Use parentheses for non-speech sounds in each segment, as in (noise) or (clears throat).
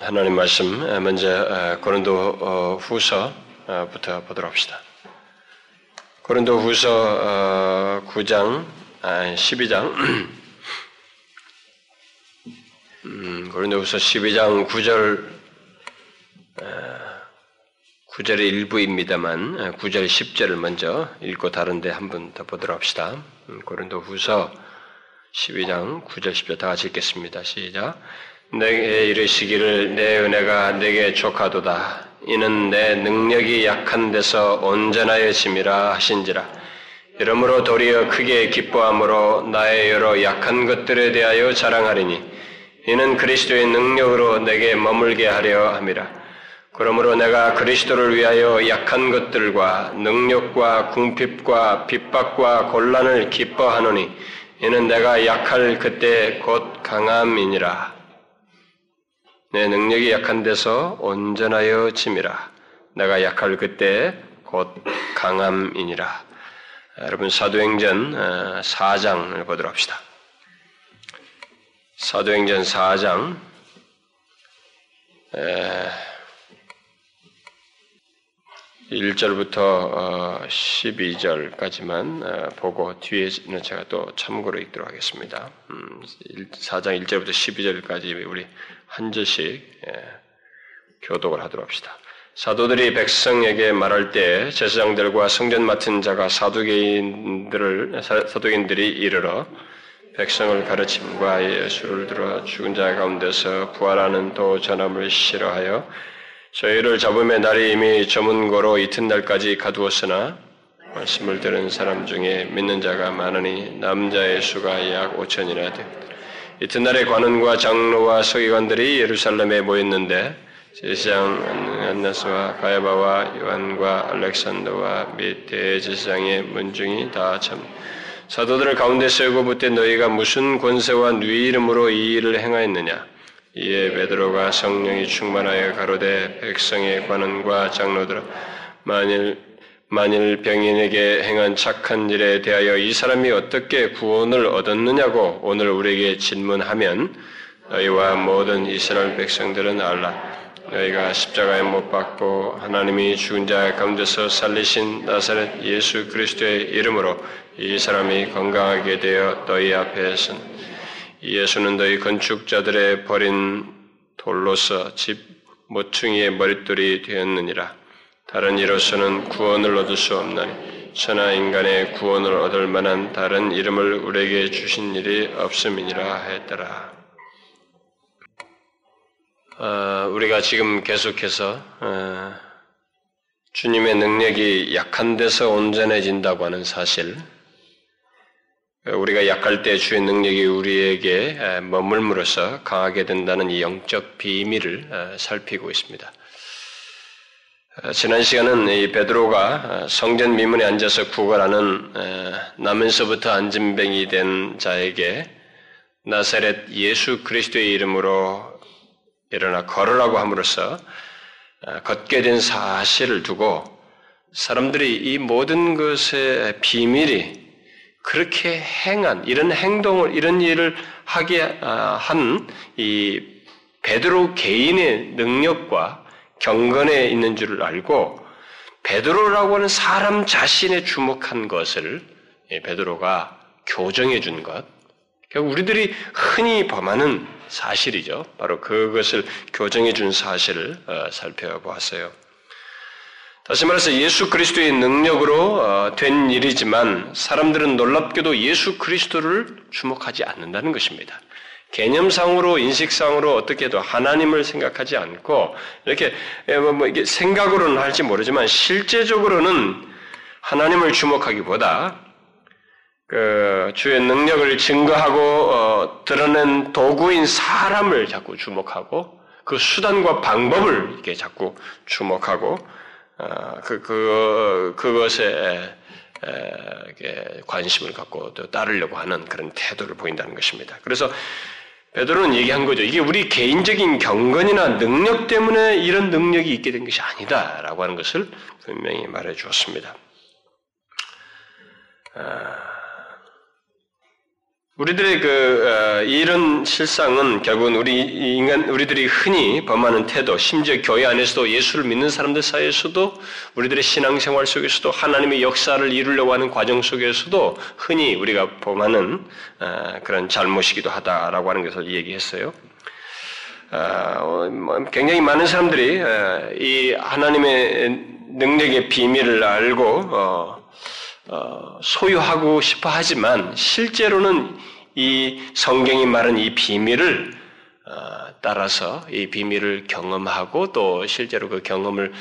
하나님 말씀 먼저 고린도 후서부터 보도록 합시다. 고린도 후서 9장, 12장, (clears throat) 고린도 후서 12장 9절, 9절의 일부입니다만 9절 10절을 먼저 읽고 다른데 한 번 더 보도록 합시다. 음, 고린도 후서 12장 9절 10절 다 같이 읽겠습니다. 시작. 내게 이르시기를 내 은혜가 내게 족하도다. 이는 내 능력이 약한 데서 온전하여 짐이라 하신지라. 이러므로 도리어 크게 기뻐함으로 나의 여러 약한 것들에 대하여 자랑하리니 이는 그리스도의 능력으로 내게 머물게 하려 함이라. 그러므로 내가 그리스도를 위하여 약한 것들과 능력과 궁핍과 핍박과 곤란을 기뻐하노니 이는 내가 약할 그때 곧 강함이니라. 내 능력이 약한 데서 온전하여 짐이라. 내가 약할 그때 곧 강함이니라. 여러분 사도행전 4장을 어, 보도록 합시다. 사도행전 4장 1절부터 12절까지만 어, 어, 보고 뒤에는 제가 또 참고로 읽도록 하겠습니다. 4장 음, 1절부터 12절까지 우리 한 절씩 예, 교독을 하도록 합시다. 사도들이 백성에게 말할 때 제사장들과 성전 맡은 자가 사두개인들을 사두개인들이 이르러 백성을 가르침과 예수를 들어 죽은 자 가운데서 부활하는 또 전함을 싫어하여 저희를 잡음의 날이 이미 저문고로 이튿날까지 가두었으나 말씀을 들은 사람 중에 믿는 자가 많으니 남자의 수가 약 5천이나 됩니다. 이튿날에 관원과 장로와 서기관들이 예루살렘에 모였는데 제사장 안나스와 가야바와 요한과 알렉산더와 및 대제사장의 문중이 다 참 사도들을 가운데 세우고 붙대 너희가 무슨 권세와 누이 이름으로 이 일을 행하였느냐? 이에 베드로가 성령이 충만하여 가로되 백성의 관원과 장로들아 만일 만일 병인에게 행한 착한 일에 대하여 이 사람이 어떻게 구원을 얻었느냐고 오늘 우리에게 질문하면 너희와 모든 이스라엘 백성들은 알라. 너희가 십자가에 못 박고 하나님이 죽은 자 가운데서 살리신 나사렛 예수 그리스도의 이름으로 이 사람이 건강하게 되어 너희 앞에 선 예수는 너희 건축자들의 버린 돌로서 집 모퉁이의 머릿돌이 되었느니라. 다른 이로서는 구원을 얻을 수 없나니 천하 인간의 구원을 얻을 만한 다른 이름을 우리에게 주신 일이 없음이니라 했더라. 어, 우리가 지금 계속해서 어, 주님의 능력이 약한 데서 온전해진다고 하는 사실, 우리가 약할 때 주의 능력이 우리에게 머물므로써 강하게 된다는 이 영적 비밀을 어, 살피고 있습니다. 어, 지난 시간은 이 베드로가 어, 성전 미문에 앉아서 구걸하는 나면서부터 안진뱅이 된 자에게 나사렛 예수 그리스도의 이름으로 일어나 걸으라고 함으로써 걷게 된 사실을 두고 사람들이 이 모든 것의 비밀이 그렇게 행한 이런 행동을 이런 일을 하게 아, 한이 베드로 개인의 능력과 경건에 있는 줄을 알고 베드로라고 하는 사람 자신에 주목한 것을 베드로가 교정해 준 것, 우리들이 흔히 범하는 사실이죠. 바로 그것을 교정해 준 사실을 어, 살펴보았어요. 다시 말해서 예수 그리스도의 능력으로 어, 된 일이지만 사람들은 놀랍게도 예수 그리스도를 주목하지 않는다는 것입니다. 개념상으로 인식상으로 어떻게 도 하나님을 생각하지 않고 이렇게 예, 뭐, 뭐 이게 생각으로는 할지 모르지만 실제적으로는 하나님을 주목하기보다 그 주의 능력을 증거하고 어, 드러낸 도구인 사람을 자꾸 주목하고 그 수단과 방법을 이렇게 자꾸 주목하고 어, 그, 그, 그것에 관심을 갖고 또 따르려고 하는 그런 태도를 보인다는 것입니다. 그래서 베드로는 얘기한 거죠. 이게 우리 개인적인 경건이나 능력 때문에 이런 능력이 있게 된 것이 아니다라고 하는 것을 분명히 말해 주었습니다. 아, 우리들의 그 어, 이런 실상은 결국은 우리 인간 우리들이 흔히 범하는 태도, 심지어 교회 안에서도 예수를 믿는 사람들 사이에서도 우리들의 신앙생활 속에서도 하나님의 역사를 이루려고 하는 과정 속에서도 흔히 우리가 범하는 어, 그런 잘못이기도 하다라고 하는 것을 얘기했어요. 어, 뭐 굉장히 많은 사람들이 이 하나님의 능력의 비밀을 알고 어, 소유하고 싶어 하지만 실제로는 이 성경이 말한 이 비밀을 어, 따라서 이 비밀을 경험하고 또 실제로 그 경험을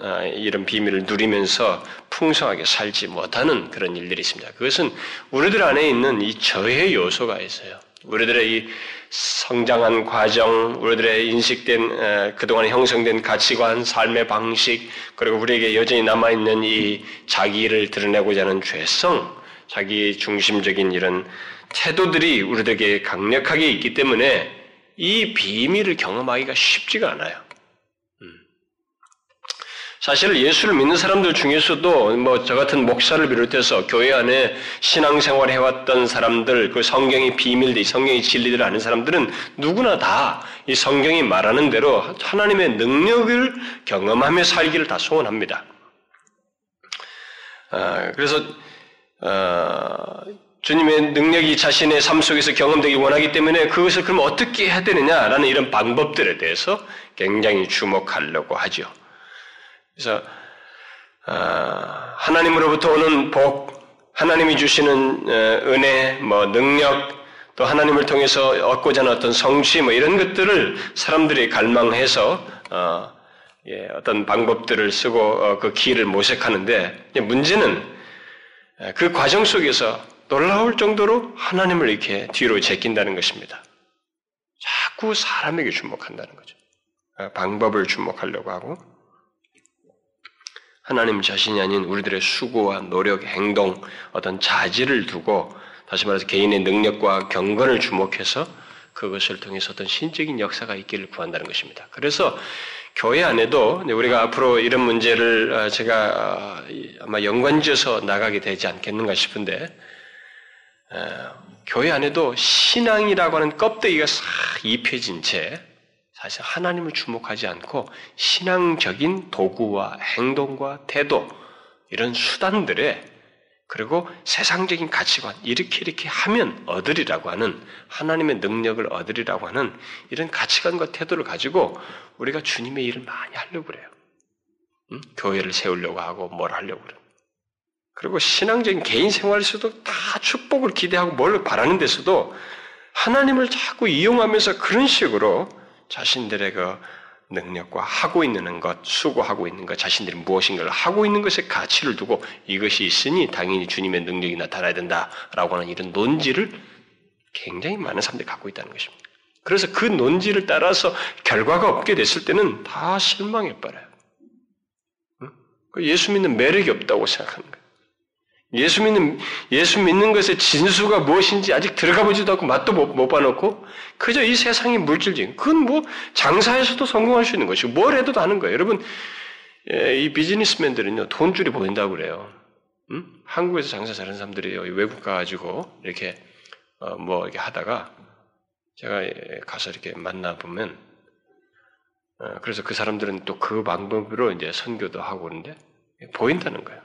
어, 이런 비밀을 누리면서 풍성하게 살지 못하는 그런 일들이 있습니다. 그것은 우리들 안에 있는 이 저해 요소가 있어요. 우리들의 이 성장한 과정, 우리들의 인식된 그동안 형성된 가치관, 삶의 방식, 그리고 우리에게 여전히 남아 있는 이 자기를 드러내고자 하는 죄성, 자기 중심적인 이런 태도들이 우리들에게 강력하게 있기 때문에 이 비밀을 경험하기가 쉽지가 않아요. 사실 예수를 믿는 사람들 중에서도 뭐 저 같은 목사를 비롯해서 교회 안에 신앙생활 해왔던 사람들, 그 성경의 비밀들, 성경의 진리들을 아는 사람들은 누구나 다 이 성경이 말하는 대로 하나님의 능력을 경험하며 살기를 다 소원합니다. 아, 그래서 어, 주님의 능력이 자신의 삶 속에서 경험되기 원하기 때문에 그것을 그럼 어떻게 해야 되느냐라는 이런 방법들에 대해서 굉장히 주목하려고 하죠. 그래서 어, 하나님으로부터 오는 복, 하나님이 주시는 어, 은혜, 뭐 능력, 또 하나님을 통해서 얻고자 하는 어떤 성취, 뭐 이런 것들을 사람들이 갈망해서 어, 예, 어떤 방법들을 쓰고 어, 그 길을 모색하는데 문제는 그 과정 속에서 놀라울 정도로 하나님을 이렇게 뒤로 제낀다는 것입니다. 자꾸 사람에게 주목한다는 거죠. 방법을 주목하려고 하고 하나님 자신이 아닌 우리들의 수고와 노력, 행동, 어떤 자질을 두고 다시 말해서 개인의 능력과 경건을 주목해서 그것을 통해서 어떤 신적인 역사가 있기를 구한다는 것입니다. 그래서 교회 안에도 우리가 앞으로 이런 문제를 어, 제가 어, 아마 연관지어서 나가게 되지 않겠는가 싶은데 어, 교회 안에도 신앙이라고 하는 껍데기가 싹 입혀진 채 사실 하나님을 주목하지 않고 신앙적인 도구와 행동과 태도 이런 수단들에 그리고 세상적인 가치관 이렇게 이렇게 하면 얻으리라고 하는 하나님의 능력을 얻으리라고 하는 이런 가치관과 태도를 가지고 우리가 주님의 일을 많이 하려고 그래요. 응? 교회를 세우려고 하고 뭘 하려고 그래요. 그리고 신앙적인 개인 생활에서도 다 축복을 기대하고 뭘 바라는 데서도 하나님을 자꾸 이용하면서 그런 식으로 자신들의 그 능력과 하고 있는 것, 수고하고 있는 것, 자신들이 무엇인가를 하고 있는 것에 가치를 두고 이것이 있으니 당연히 주님의 능력이 나타나야 된다라고 하는 이런 논지를 굉장히 많은 사람들이 갖고 있다는 것입니다. 그래서 그 논지를 따라서 결과가 없게 됐을 때는 다 실망해 버려요. 그 예수 믿는 매력이 없다고 거 예수 믿는, 예수 믿는 것의 진수가 무엇인지 아직 들어가 보지도 않고 맛도 못, 못 봐놓고 그저 이 세상의 물질적인, 그건 뭐 장사에서도 성공할 수 있는 것이고 뭘 해도 하는 거예요. 여러분, 예, 이 비즈니스맨들은요, 돈줄이 보인다고 그래요. 음? 한국에서 장사 잘하는 사람들이 외국 가가지고 이렇게, 어, 뭐 이렇게 하다가 제가 가서 이렇게 만나보면, 어, 그래서 그 사람들은 또 그 방법으로 이제 선교도 하고 그러는데 보인다는 거예요.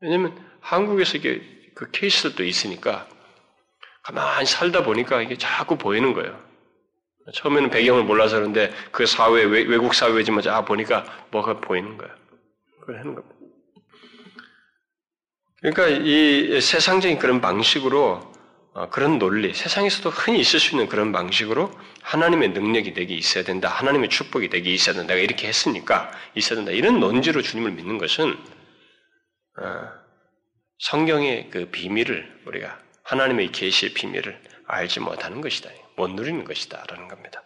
왜냐면 한국에서 이게 그 케이스도 있으니까 가만히 살다 보니까 이게 자꾸 보이는 거예요. 처음에는 배경을 몰라서 그런데 그 사회, 외 국 사회지만 자 보니까 뭐가 보이는 거예요. 그걸 하는 겁니다. 그러니까 이 세상적인 그런 방식으로 어, 그런 논리, 세상에서도 흔히 있을 수 있는 그런 방식으로 하나님의 능력이 내게 있어야 된다, 하나님의 축복이 내게 있어야 된다, 이렇게 했으니까 있어야 된다. 이런 논지로 주님을 믿는 것은 어, 성경의 그 비밀을 우리가 하나님의 계시의 비밀을 알지 못하는 것이다. 못 누리는 것이다라는 겁니다.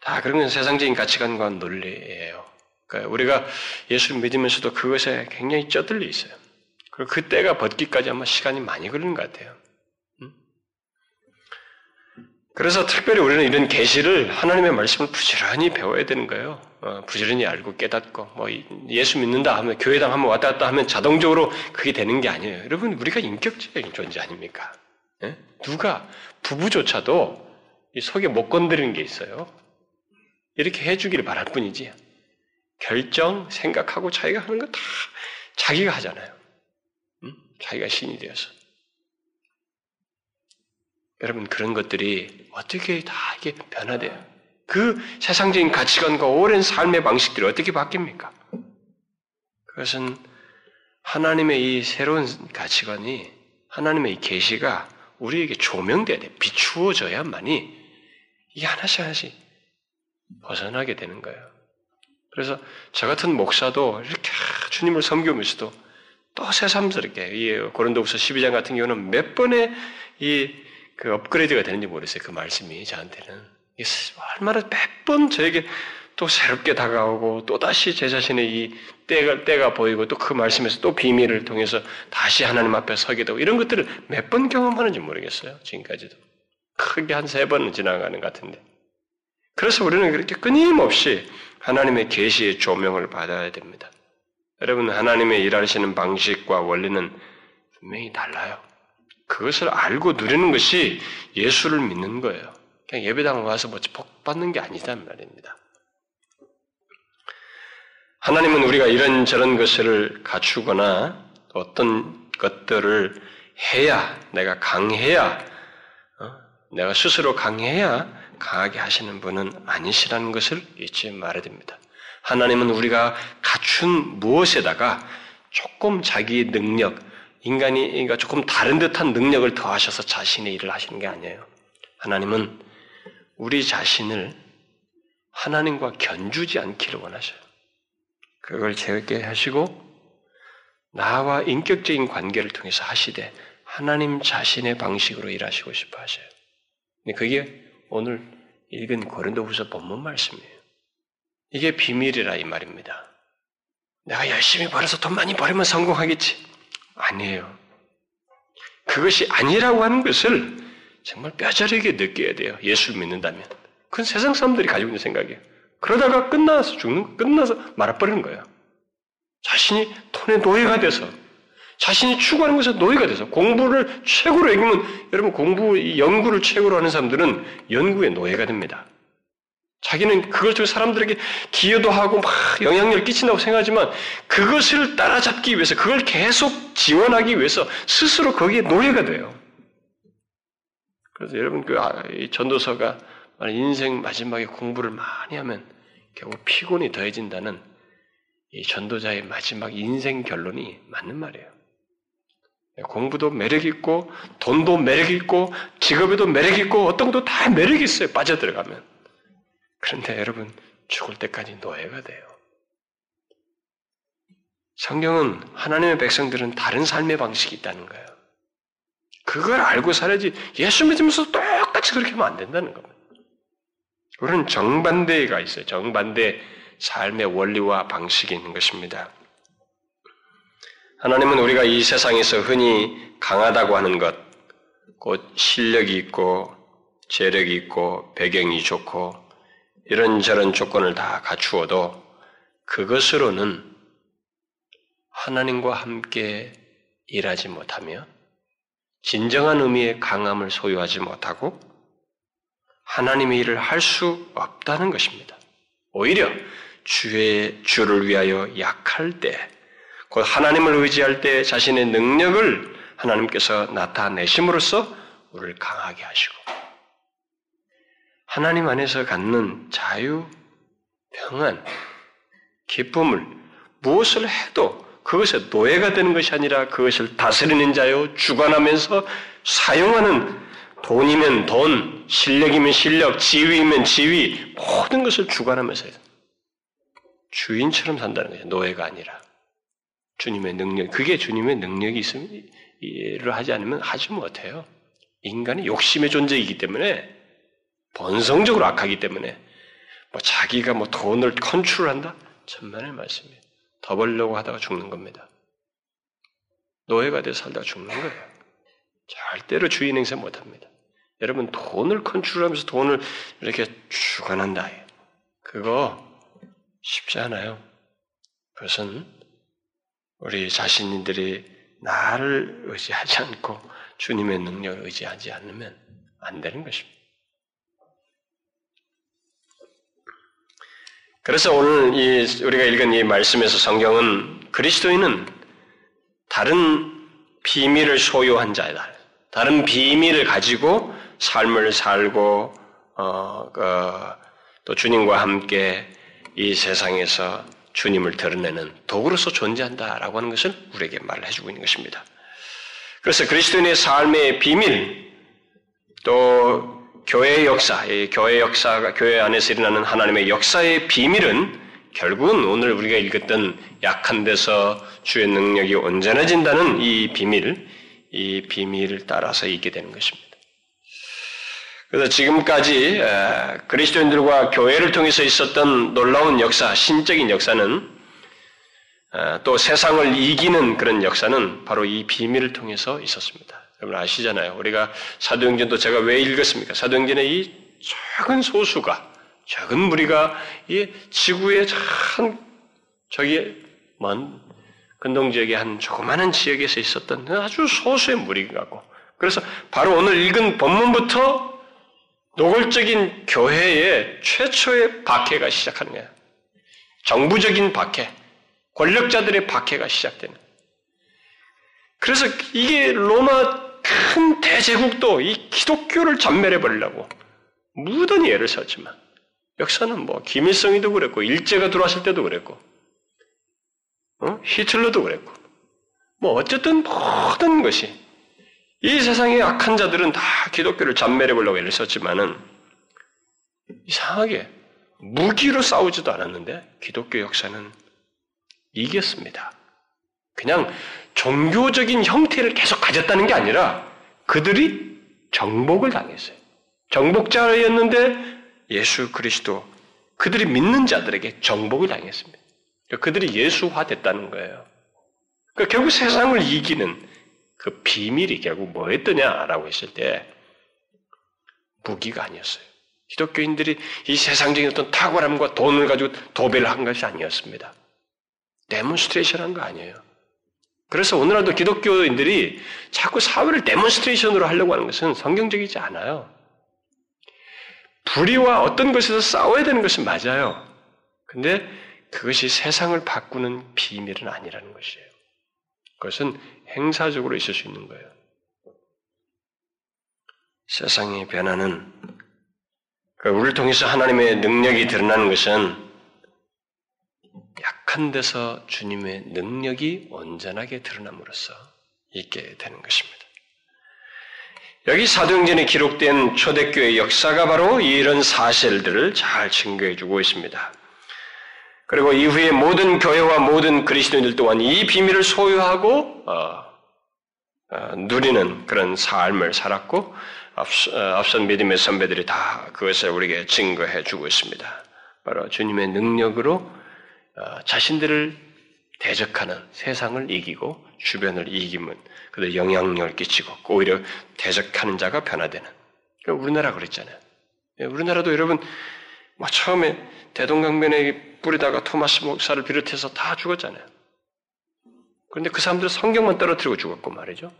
다 그런 건 세상적인 가치관과 논리예요. 그러니까 우리가 예수를 믿으면서도 그것에 굉장히 쩌들려 있어요. 그리고 그 때가 벗기까지 아마 시간이 많이 걸리는 것 같아요. 그래서 특별히 우리는 이런 계시를 하나님의 말씀을 부지런히 배워야 되는 거예요. 어, 부지런히 알고 깨닫고 뭐 예수 믿는다 하면 교회당 한번 왔다 갔다 하면 자동적으로 그게 되는 게 아니에요. 여러분 우리가 인격적인 존재 아닙니까? 예? 누가 부부조차도 이 속에 못 건드리는 게 있어요. 이렇게 해주기를 바랄 뿐이지. 결정, 생각하고 자기가 하는 거 다 자기가 하잖아요. 응? 자기가 신이 되어서. 여러분 그런 것들이 어떻게 다 이게 변화돼요? 그 세상적인 가치관과 오랜 삶의 방식들이 어떻게 바뀝니까? 그것은 하나님의 이 새로운 가치관이 하나님의 이 계시가 우리에게 조명돼야 돼. 비추어져야만이 이게 하나씩 하나씩 벗어나게 되는 거예요. 그래서 저 같은 목사도 이렇게 주님을 섬기면서도 또 새삼스럽게 이 고린도후서 12장 같은 경우는 몇 번의 이 그 업그레이드가 되는지 모르겠어요. 그 말씀이 저한테는 얼마나 몇번 저에게 또 새롭게 다가오고 또 다시 제 자신의 이 때가 때가 보이고 또 그 말씀에서 또 비밀을 통해서 다시 하나님 앞에 서게 되고 이런 것들을 몇 번 경험하는지 모르겠어요. 지금까지도 크게 한 세 번은 지나가는 것 같은데. 그래서 우리는 그렇게 끊임없이 하나님의 계시의 조명을 받아야 됩니다. 여러분 하나님의 일하시는 방식과 원리는 분명히 달라요. 그것을 알고 누리는 것이 예수를 믿는 거예요. 그냥 예배당 와서 뭐 복 받는 게 아니단 말입니다. 하나님은 우리가 이런 저런 것을 갖추거나 어떤 것들을 해야 내가 강해야 어? 내가 스스로 강해야 강하게 하시는 분은 아니시라는 것을 잊지 말아야 됩니다. 하나님은 우리가 갖춘 무엇에다가 조금 자기의 능력, 인간이 그러니까 조금 다른 듯한 능력을 더하셔서 자신의 일을 하시는 게 아니에요. 하나님은 우리 자신을 하나님과 견주지 않기를 원하셔요. 그걸 재밌게 하시고 나와 인격적인 관계를 통해서 하시되 하나님 자신의 방식으로 일하시고 싶어 하셔요. 근데 그게 오늘 읽은 고린도후서 본문 말씀이에요. 이게 비밀이라 이 말입니다. 내가 열심히 벌어서 돈 많이 벌으면 성공하겠지. 아니에요. 그것이 아니라고 하는 것을 정말 뼈저리게 느껴야 돼요. 예수를 믿는다면. 그건 세상 사람들이 가지고 있는 생각이에요. 그러다가 끝나서 죽는, 끝나서 말아버리는 거예요. 자신이 돈의 노예가 돼서, 자신이 추구하는 것에 노예가 돼서, 공부를 최고로 여기면, 여러분 공부, 연구를 최고로 하는 사람들은 연구의 노예가 됩니다. 자기는 그걸 통 사람들에게 기여도 하고 막 영향력을 끼친다고 생각하지만 그것을 따라잡기 위해서 그걸 계속 지원하기 위해서 스스로 거기에 노예가 돼요. 그래서 여러분 그 아, 전도서가 인생 마지막에 공부를 많이 하면 결국 피곤이 더해진다는 이 전도자의 마지막 인생 결론이 맞는 말이에요. 공부도 매력 있고 돈도 매력 있고 직업에도 매력 있고 어떤 것도 다 매력 있어요. 빠져들어가면. 그런데 여러분 죽을 때까지 노예가 돼요. 성경은 하나님의 백성들은 다른 삶의 방식이 있다는 거예요. 그걸 알고 살아야지 예수 믿으면서 똑같이 그렇게 하면 안 된다는 겁니다. 우리는 정반대가 있어요. 정반대 삶의 원리와 방식이 있는 것입니다. 하나님은 우리가 이 세상에서 흔히 강하다고 하는 것, 곧 실력이 있고, 재력이 있고, 배경이 좋고, 이런저런 조건을 다 갖추어도 그것으로는 하나님과 함께 일하지 못하며 진정한 의미의 강함을 소유하지 못하고 하나님의 일을 할 수 없다는 것입니다. 오히려 주의 주를 위하여 약할 때, 곧 하나님을 의지할 때 자신의 능력을 하나님께서 나타내심으로써 우리를 강하게 하시고 하나님 안에서 갖는 자유, 평안, 기쁨을 무엇을 해도 그것에 노예가 되는 것이 아니라 그것을 다스리는 자요, 주관하면서 사용하는 돈이면 돈, 실력이면 실력, 지위이면 지위, 모든 것을 주관하면서 주인처럼 산다는 거죠. 노예가 아니라. 주님의 능력, 그게 주님의 능력이 있으면, 이를 하지 않으면 하지 못해요. 인간이 욕심의 존재이기 때문에 본성적으로 악하기 때문에 뭐 자기가 뭐 돈을 컨트롤한다? 천만의 말씀이에요. 더 벌려고 하다가 죽는 겁니다. 노예가 돼서 살다가 죽는 거예요. 절대로 주인 행세 못합니다. 여러분 돈을 컨트롤하면서 돈을 이렇게 주관한다. 그거 쉽지 않아요. 그것은 우리 자신들이 나를 의지하지 않고 주님의 능력을 의지하지 않으면 안 되는 것입니다. 그래서 오늘 이 우리가 읽은 이 말씀에서 성경은 그리스도인은 다른 비밀을 소유한 자이다. 다른 비밀을 가지고 삶을 살고 어, 어, 또 주님과 함께 이 세상에서 주님을 드러내는 도구로서 존재한다라고 하는 것을 우리에게 말해주고 있는 것입니다. 그래서 그리스도인의 삶의 비밀, 또 교회의 역사, 이 교회 역사가 교회 안에서 일어나는 하나님의 역사의 비밀은 결국은 오늘 우리가 읽었던 약한 데서 주의 능력이 온전해진다는 이 비밀, 이 비밀을 따라서 있게 되는 것입니다. 그래서 지금까지 그리스도인들과 교회를 통해서 있었던 놀라운 역사, 신적인 역사는 또 세상을 이기는 그런 역사는 바로 이 비밀을 통해서 있었습니다. 여러분 아시잖아요. 우리가 사도행전도 제가 왜 읽었습니까? 사도행전의 이 작은 소수가, 작은 무리가 이 지구의 참 저기 먼 근동 지역의 한 조그마한 지역에서 있었던 아주 소수의 무리가고, 그래서 바로 오늘 읽은 본문부터 노골적인 교회의 최초의 박해가 시작하는 거예요. 정부적인 박해, 권력자들의 박해가 시작되는. 그래서 이게 로마 큰 대제국도 이 기독교를 전멸해 버리려고 무던히 애를 썼지만 역사는 뭐 김일성이도 그랬고 일제가 들어왔을 때도 그랬고 어? 히틀러도 그랬고 뭐 어쨌든 모든 것이 이 세상의 악한 자들은 다 기독교를 잔멸해 보려고 애를 썼지만은 이상하게 무기로 싸우지도 않았는데 기독교 역사는 이겼습니다. 그냥 종교적인 형태를 계속 가졌다는 게 아니라 그들이 정복을 당했어요. 정복자였는데 예수 그리스도 그들이 믿는 자들에게 정복을 당했습니다. 그들이 예수화 됐다는 거예요. 그러니까 결국 세상을 이기는 그 비밀이 결국 뭐였더냐라고 했을 때 무기가 아니었어요. 기독교인들이 이 세상적인 어떤 탁월함과 돈을 가지고 도배를 한 것이 아니었습니다. demonstration 한 거 아니에요. 그래서 오늘날도 기독교인들이 자꾸 사회를 데몬스트레이션으로 하려고 하는 것은 성경적이지 않아요. 불의와 어떤 것에서 싸워야 되는 것은 맞아요. 근데 그것이 세상을 바꾸는 비밀은 아니라는 것이에요. 그것은 행사적으로 있을 수 있는 거예요. 세상의 변화는 그 우리를 통해서 하나님의 능력이 드러나는 것은 약한 데서 주님의 능력이 온전하게 드러남으로써 있게 되는 것입니다. 여기 사도행전에 기록된 초대교회 역사가 바로 이런 사실들을 잘 증거해 주고 있습니다. 그리고 이후에 모든 교회와 모든 그리스도인들 또한 이 비밀을 소유하고 어, 어, 누리는 그런 삶을 살았고 어, 앞선 믿음의 선배들이 다 그것을 우리에게 증거해 주고 있습니다. 바로 주님의 능력으로 어, 자신들을 대적하는 세상을 이기고 주변을 이기면 그들 영향력을 끼치고 오히려 대적하는 자가 변화되는 우리나라 그랬잖아요. 예, 우리나라도 여러분 뭐 처음에 대동강변에 뿌리다가 토마스 목사를 비롯해서 다 죽었잖아요. 그런데 그 사람들은 성경만 떨어뜨리고 죽었고 말이죠.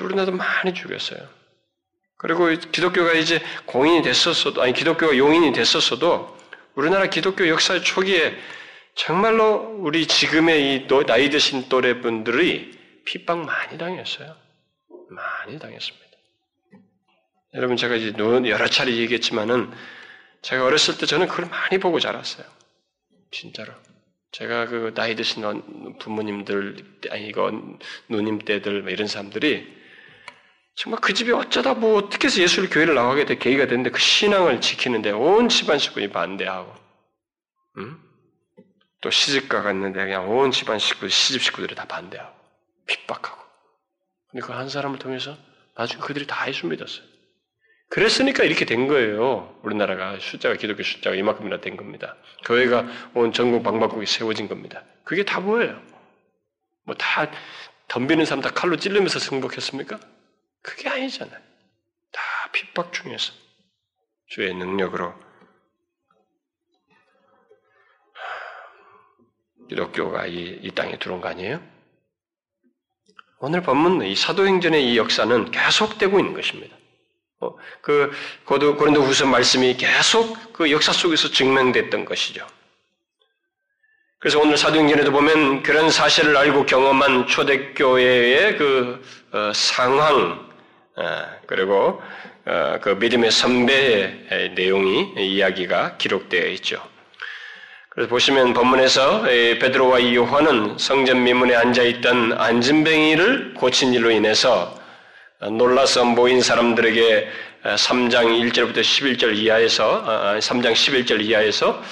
우리나라도 많이 죽였어요. 그리고 기독교가 이제 공인이 됐었어도, 아니, 기독교가 용인이 됐었어도, 우리나라 기독교 역사 초기에 정말로 우리 지금의 이 나이 드신 또래 분들이 핍박 많이 당했어요. 많이 당했습니다. 여러분 제가 이제 여러 차례 얘기했지만은 제가 어렸을 때 저는 그걸 많이 보고 자랐어요. 진짜로. 제가 그 나이 드신 부모님들, 아니 이거 누님 때들 뭐 이런 사람들이 정말 그 집에 어쩌다 뭐 어떻게 해서 예수를 교회를 나가게 돼 계기가 됐는데 그 신앙을 지키는데 온 집안 식구들이 반대하고, 응? 또 시집가 갔는데 그냥 온 집안 식구, 시집 식구들이 다 반대하고 핍박하고. 근데 그 한 사람을 통해서 나중에 그들이 다 예수 믿었어요. 그랬으니까 이렇게 된 거예요. 우리나라가 숫자가 기독교 숫자가 이만큼이나 된 겁니다. 교회가 온 전국 방방곡에 세워진 겁니다. 그게 다 뭐예요? 뭐 다 덤비는 사람 다 칼로 찔르면서 승복했습니까? 그게 아니잖아요. 다 핍박 중에서 주의 능력으로 기독교가 이, 이 땅에 들어온 거 아니에요? 오늘 본문 이 사도행전의 이 역사는 계속되고 있는 것입니다. 어, 그 고린도 후서 말씀이 계속 그 역사 속에서 증명됐던 것이죠. 그래서 오늘 사도행전에도 보면 그런 사실을 알고 경험한 초대교회의 그 어, 상황 어, 그리고 어, 그 믿음의 선배의 내용이 이야기가 기록되어 있죠. 그래서 보시면 본문에서 베드로와 요한은 성전 미문에 앉아 있던 안진뱅이를 고친 일로 인해서 놀라서 모인 사람들에게 3장 1절부터 11절 이하에서 3장 11절 이하에서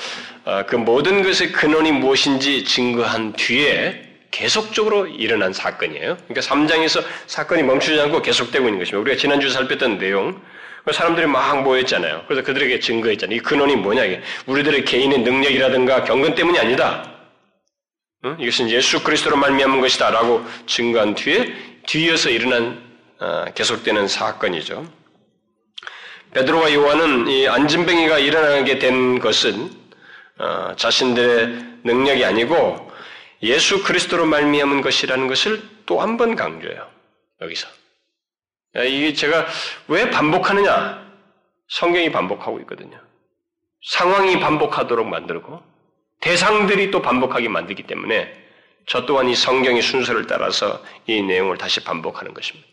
그 모든 것의 근원이 무엇인지 증거한 뒤에 계속적으로 일어난 사건이에요. 그러니까 3장에서 사건이 멈추지 않고 계속되고 있는 것입니다. 우리가 지난주 살폈던 내용, 사람들이 막 모였잖아요. 그래서 그들에게 증거했잖아요. 이 근원이 뭐냐, 이게. 우리들의 개인의 능력이라든가 경건 때문이 아니다. 응? 이것은 예수 그리스도로 말미암은 것이다. 라고 증거한 뒤에, 뒤에서 일어난, 어, 계속되는 사건이죠. 베드로와 요한은 이 안진뱅이가 일어나게 된 것은, 어, 자신들의 능력이 아니고, 예수 그리스도로 말미암은 것이라는 것을 또 한 번 강조해요. 여기서. 이게 제가 왜 반복하느냐? 성경이 반복하고 있거든요. 상황이 반복하도록 만들고 대상들이 또 반복하게 만들기 때문에 저 또한 이 성경의 순서를 따라서 이 내용을 다시 반복하는 것입니다.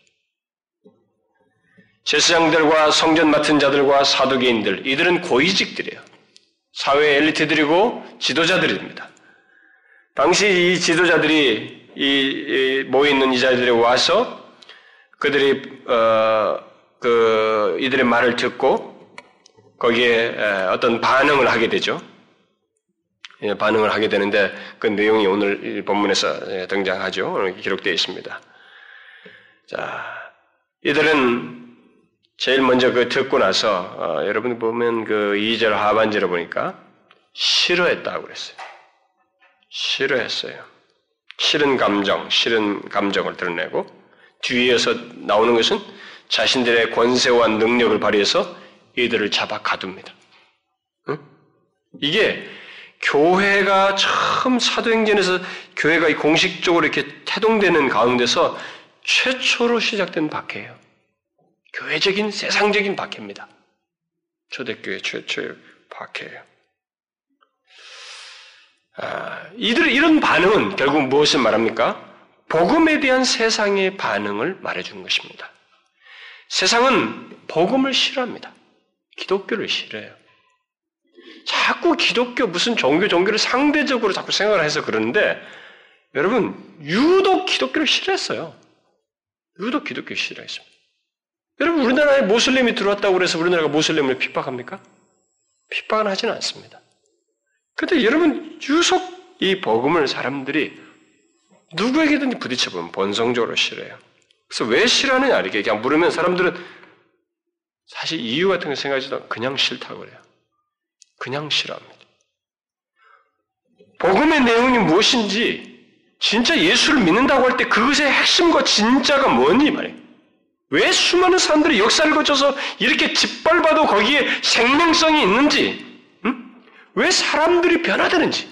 제사장들과 성전 맡은 자들과 사도계인들 이들은 고위직들이에요. 사회 엘리트들이고 지도자들입니다. 당시 이 지도자들이 이, 모여 있는 이 자들이 와서 그들이 어, 그 이들의 말을 듣고 거기에 어떤 반응을 하게 되죠. 예, 반응을 하게 되는데 그 내용이 오늘 본문에서 예, 등장하죠. 기록되어 있습니다. 자, 이들은 제일 먼저 그 듣고 나서 어, 여러분 보면 그 2절 하반절을 보니까 싫어했다고 그랬어요. 싫어했어요. 싫은 감정, 싫은 감정을 드러내고 뒤에서 나오는 것은 자신들의 권세와 능력을 발휘해서 이들을 잡아 가둡니다. 응? 이게 교회가 처음 사도행전에서 교회가 공식적으로 이렇게 태동되는 가운데서 최초로 시작된 박해예요. 교회적인 세상적인 박해입니다. 초대교회 최초의 박해예요. 아, 이들의 이런 반응은 결국 무엇을 말합니까? 복음에 대한 세상의 반응을 말해주는 것입니다. 세상은 복음을 싫어합니다. 기독교를 싫어해요. 자꾸 기독교 무슨 종교 종교를 상대적으로 자꾸 생각을 해서 그러는데 여러분 유독 기독교를 싫어했어요. 유독 기독교 싫어했습니다. 여러분 우리나라에 모슬림이 들어왔다고 그래서 우리나라가 모슬림을 핍박합니까? 핍박은 하지는 않습니다. 근데 여러분 유속 이 복음을 사람들이 누구에게든지 부딪혀보면 본성적으로 싫어해요. 그래서 왜 싫어하느냐 이렇게 그냥 물으면 사람들은 사실 이유 같은 거 생각하지도 그냥 싫다고 그래요. 그냥 싫어합니다. 복음의 내용이 무엇인지 진짜 예수를 믿는다고 할 때 그것의 핵심과 진짜가 뭐니 말이에요. 왜 수많은 사람들이 역사를 거쳐서 이렇게 짓밟아도 거기에 생명성이 있는지 왜 사람들이 변화되는지,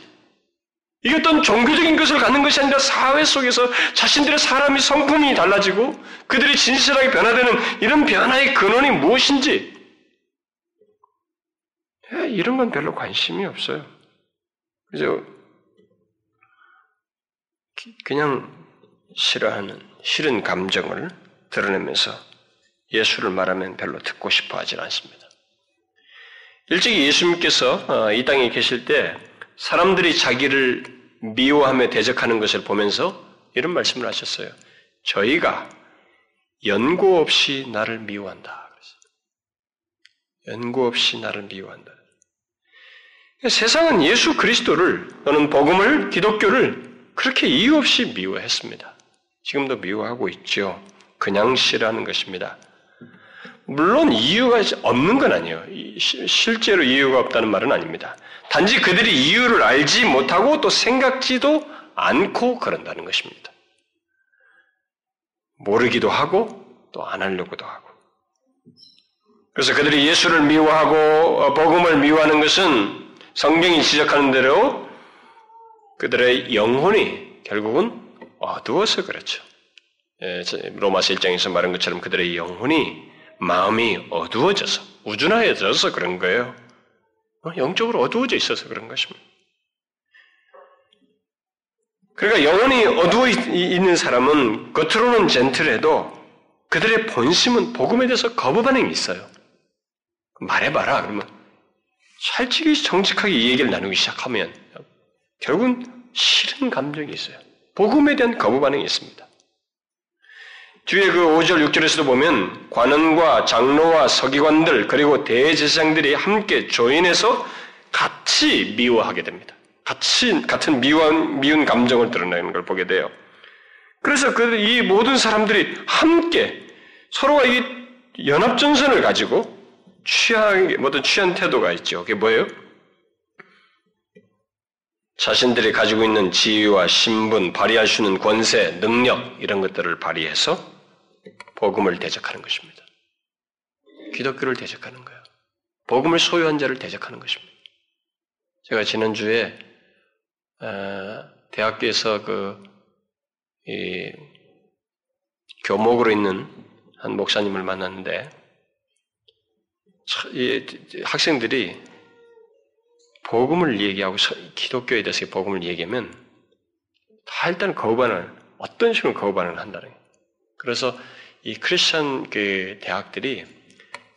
이게 어떤 종교적인 것을 갖는 것이 아니라 사회 속에서 자신들의 사람이 성품이 달라지고 그들이 진실하게 변화되는 이런 변화의 근원이 무엇인지, 예, 이런 건 별로 관심이 없어요. 그죠? 그냥 싫어하는, 싫은 감정을 드러내면서 예수를 말하면 별로 듣고 싶어 하질 않습니다. 일찍이 예수님께서 어, 이 땅에 계실 때 사람들이 자기를 미워하며 대적하는 것을 보면서 이런 말씀을 하셨어요. 저희가 연고 없이 나를 미워한다. 연고 없이 나를 미워한다. 세상은 예수 그리스도를 또는 복음을 기독교를 그렇게 이유 없이 미워했습니다. 지금도 미워하고 있죠. 그냥 싫어하는 것입니다. 물론 이유가 없는 건 아니에요. 실제로 이유가 없다는 말은 아닙니다. 단지 그들이 이유를 알지 못하고 또 생각지도 않고 그런다는 것입니다. 모르기도 하고 또 안 하려고도 하고. 그래서 그들이 예수를 미워하고 어, 복음을 미워하는 것은 성경이 지적하는 대로 그들의 영혼이 결국은 어두워서 그렇죠. 로마서 1장에서 말한 것처럼 그들의 영혼이 마음이 어두워져서 우준하여져서 그런 거예요. 어, 영적으로 어두워져 있어서 그런 것입니다. 그러니까 영혼이 어두워 있는 사람은 겉으로는 젠틀해도 그들의 본심은 복음에 대해서 거부 반응이 있어요. 말해봐라. 그러면 살찌기 정직하게 이 얘기를 나누기 시작하면 결국은 싫은 감정이 있어요. 복음에 대한 거부 반응이 있습니다. 뒤에 그 5절, 6절에서도 보면 관원과 장로와 서기관들 그리고 대제사장들이 함께 조인해서 같이 미워하게 됩니다. 같이 같은 미운 미운 감정을 드러내는 걸 보게 돼요. 그래서 그 이 모든 사람들이 함께 서로가 이 연합 전선을 가지고 취한 모든 취한 태도가 있죠. 그게 뭐예요? 자신들이 가지고 있는 지위와 신분, 발휘할 수 있는 권세, 능력 이런 것들을 발휘해서 복음을 대적하는 것입니다. 기독교를 대적하는 거예요. 복음을 소유한 자를 대적하는 것입니다. 제가 지난주에 어, 대학교에서 그 교목으로 있는 한 목사님을 만났는데 학생들이 복음을 얘기하고 기독교에 대해서 복음을 얘기하면 다 일단 거부반을 어떤 식으로 거부반을 한다는 거예요. 그래서 이 크리스천 그 대학들이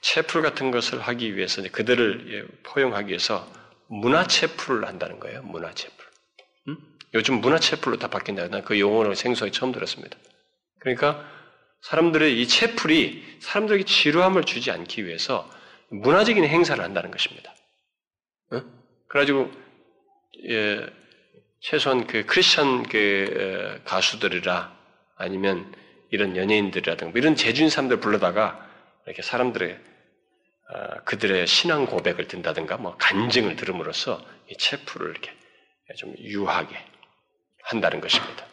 체풀 같은 것을 하기 위해서 그들을 예, 포용하기 위해서 문화 체풀을 한다는 거예요. 문화 체풀. 음? 요즘 문화 체풀로 다 바뀐다. 난 그 용어를 생소하게 처음 들었습니다. 그러니까 사람들의 이 체풀이 사람들에게 지루함을 주지 않기 위해서 문화적인 행사를 한다는 것입니다. 어? 그래가지고 예, 최소한 그 크리스천 그 어, 가수들이라 아니면 이런 연예인들이라든가 이런 재주인 사람들 불러다가 이렇게 사람들의 어, 그들의 신앙 고백을 든다든가 뭐 간증을 들음으로써 이 체프를 이렇게 좀 유하게 한다는 것입니다.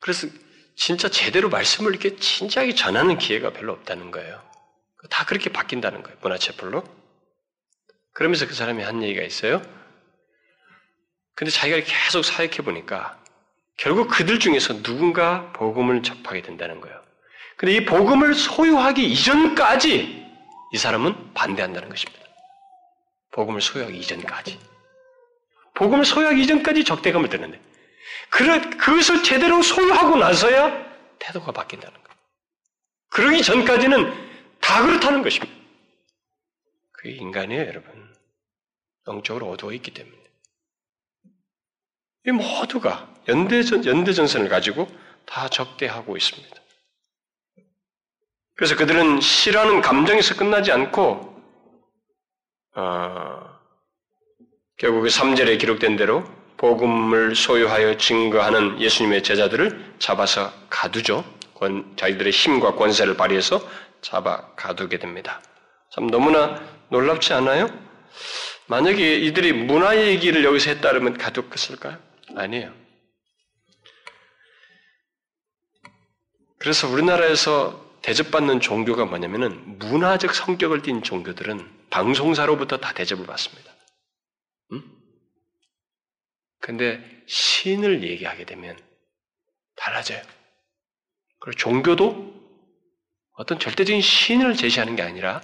그래서 진짜 제대로 말씀을 이렇게 진지하게 전하는 기회가 별로 없다는 거예요. 다 그렇게 바뀐다는 거예요. 문화체풀로. 그러면서 그 사람이 한 얘기가 있어요. 근데 자기가 계속 사역해 보니까 결국 그들 중에서 누군가 복음을 접하게 된다는 거예요. 근데 이 복음을 소유하기 이전까지 이 사람은 반대한다는 것입니다. 복음을 소유하기 이전까지. 복음을 소유하기 이전까지 적대감을 드는데, 그것을 제대로 소유하고 나서야 태도가 바뀐다는 거예요. 그러기 전까지는 다 그렇다는 것입니다. 그게 인간이에요, 여러분. 영적으로 어두워 있기 때문에. 이 모두가 연대전, 연대전선을 가지고 다 적대하고 있습니다. 그래서 그들은 싫어하는 감정에서 끝나지 않고, 어, 결국 3절에 기록된 대로 복음을 소유하여 증거하는 예수님의 제자들을 잡아서 가두죠. 권, 자기들의 힘과 권세를 발휘해서 잡아 가두게 됩니다. 참 너무나 놀랍지 않아요? 만약에 이들이 문화 얘기를 여기서 했다면 가뒀을까요? 아니에요. 그래서 우리나라에서 대접받는 종교가 뭐냐면은 문화적 성격을 띤 종교들은 방송사로부터 다 대접을 받습니다. 음? 근데 신을 얘기하게 되면 달라져요. 그리고 종교도 어떤 절대적인 신을 제시하는 게 아니라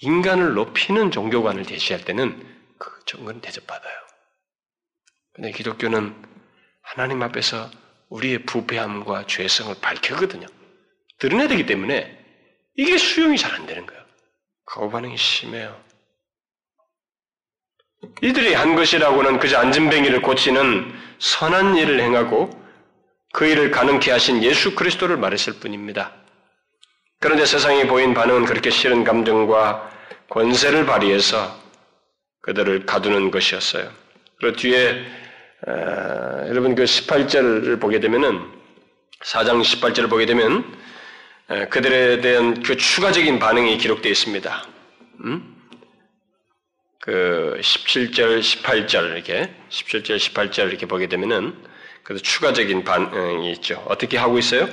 인간을 높이는 종교관을 제시할 때는 그 정은 대접받아요. 근데 기독교는 하나님 앞에서 우리의 부패함과 죄성을 밝혀거든요. 드러내야 되기 때문에 이게 수용이 잘 안 되는 거예요. 거부 반응이 심해요. 이들이 한 것이라고는 그저 안진뱅이를 고치는 선한 일을 행하고 그 일을 가능케 하신 예수 그리스도를 말했을 뿐입니다. 그런데 세상에 보인 반응은 그렇게 싫은 감정과 권세를 발휘해서 그들을 가두는 것이었어요. 그리고 뒤에 어, 여러분 그 18절을 보게 되면은 4장 18절을 보게 되면 어, 그들에 대한 그 추가적인 반응이 기록되어 있습니다. 음? 그 17절, 18절 이렇게 17절, 18절 이렇게 보게 되면은 그 추가적인 반응이 있죠. 어떻게 하고 있어요?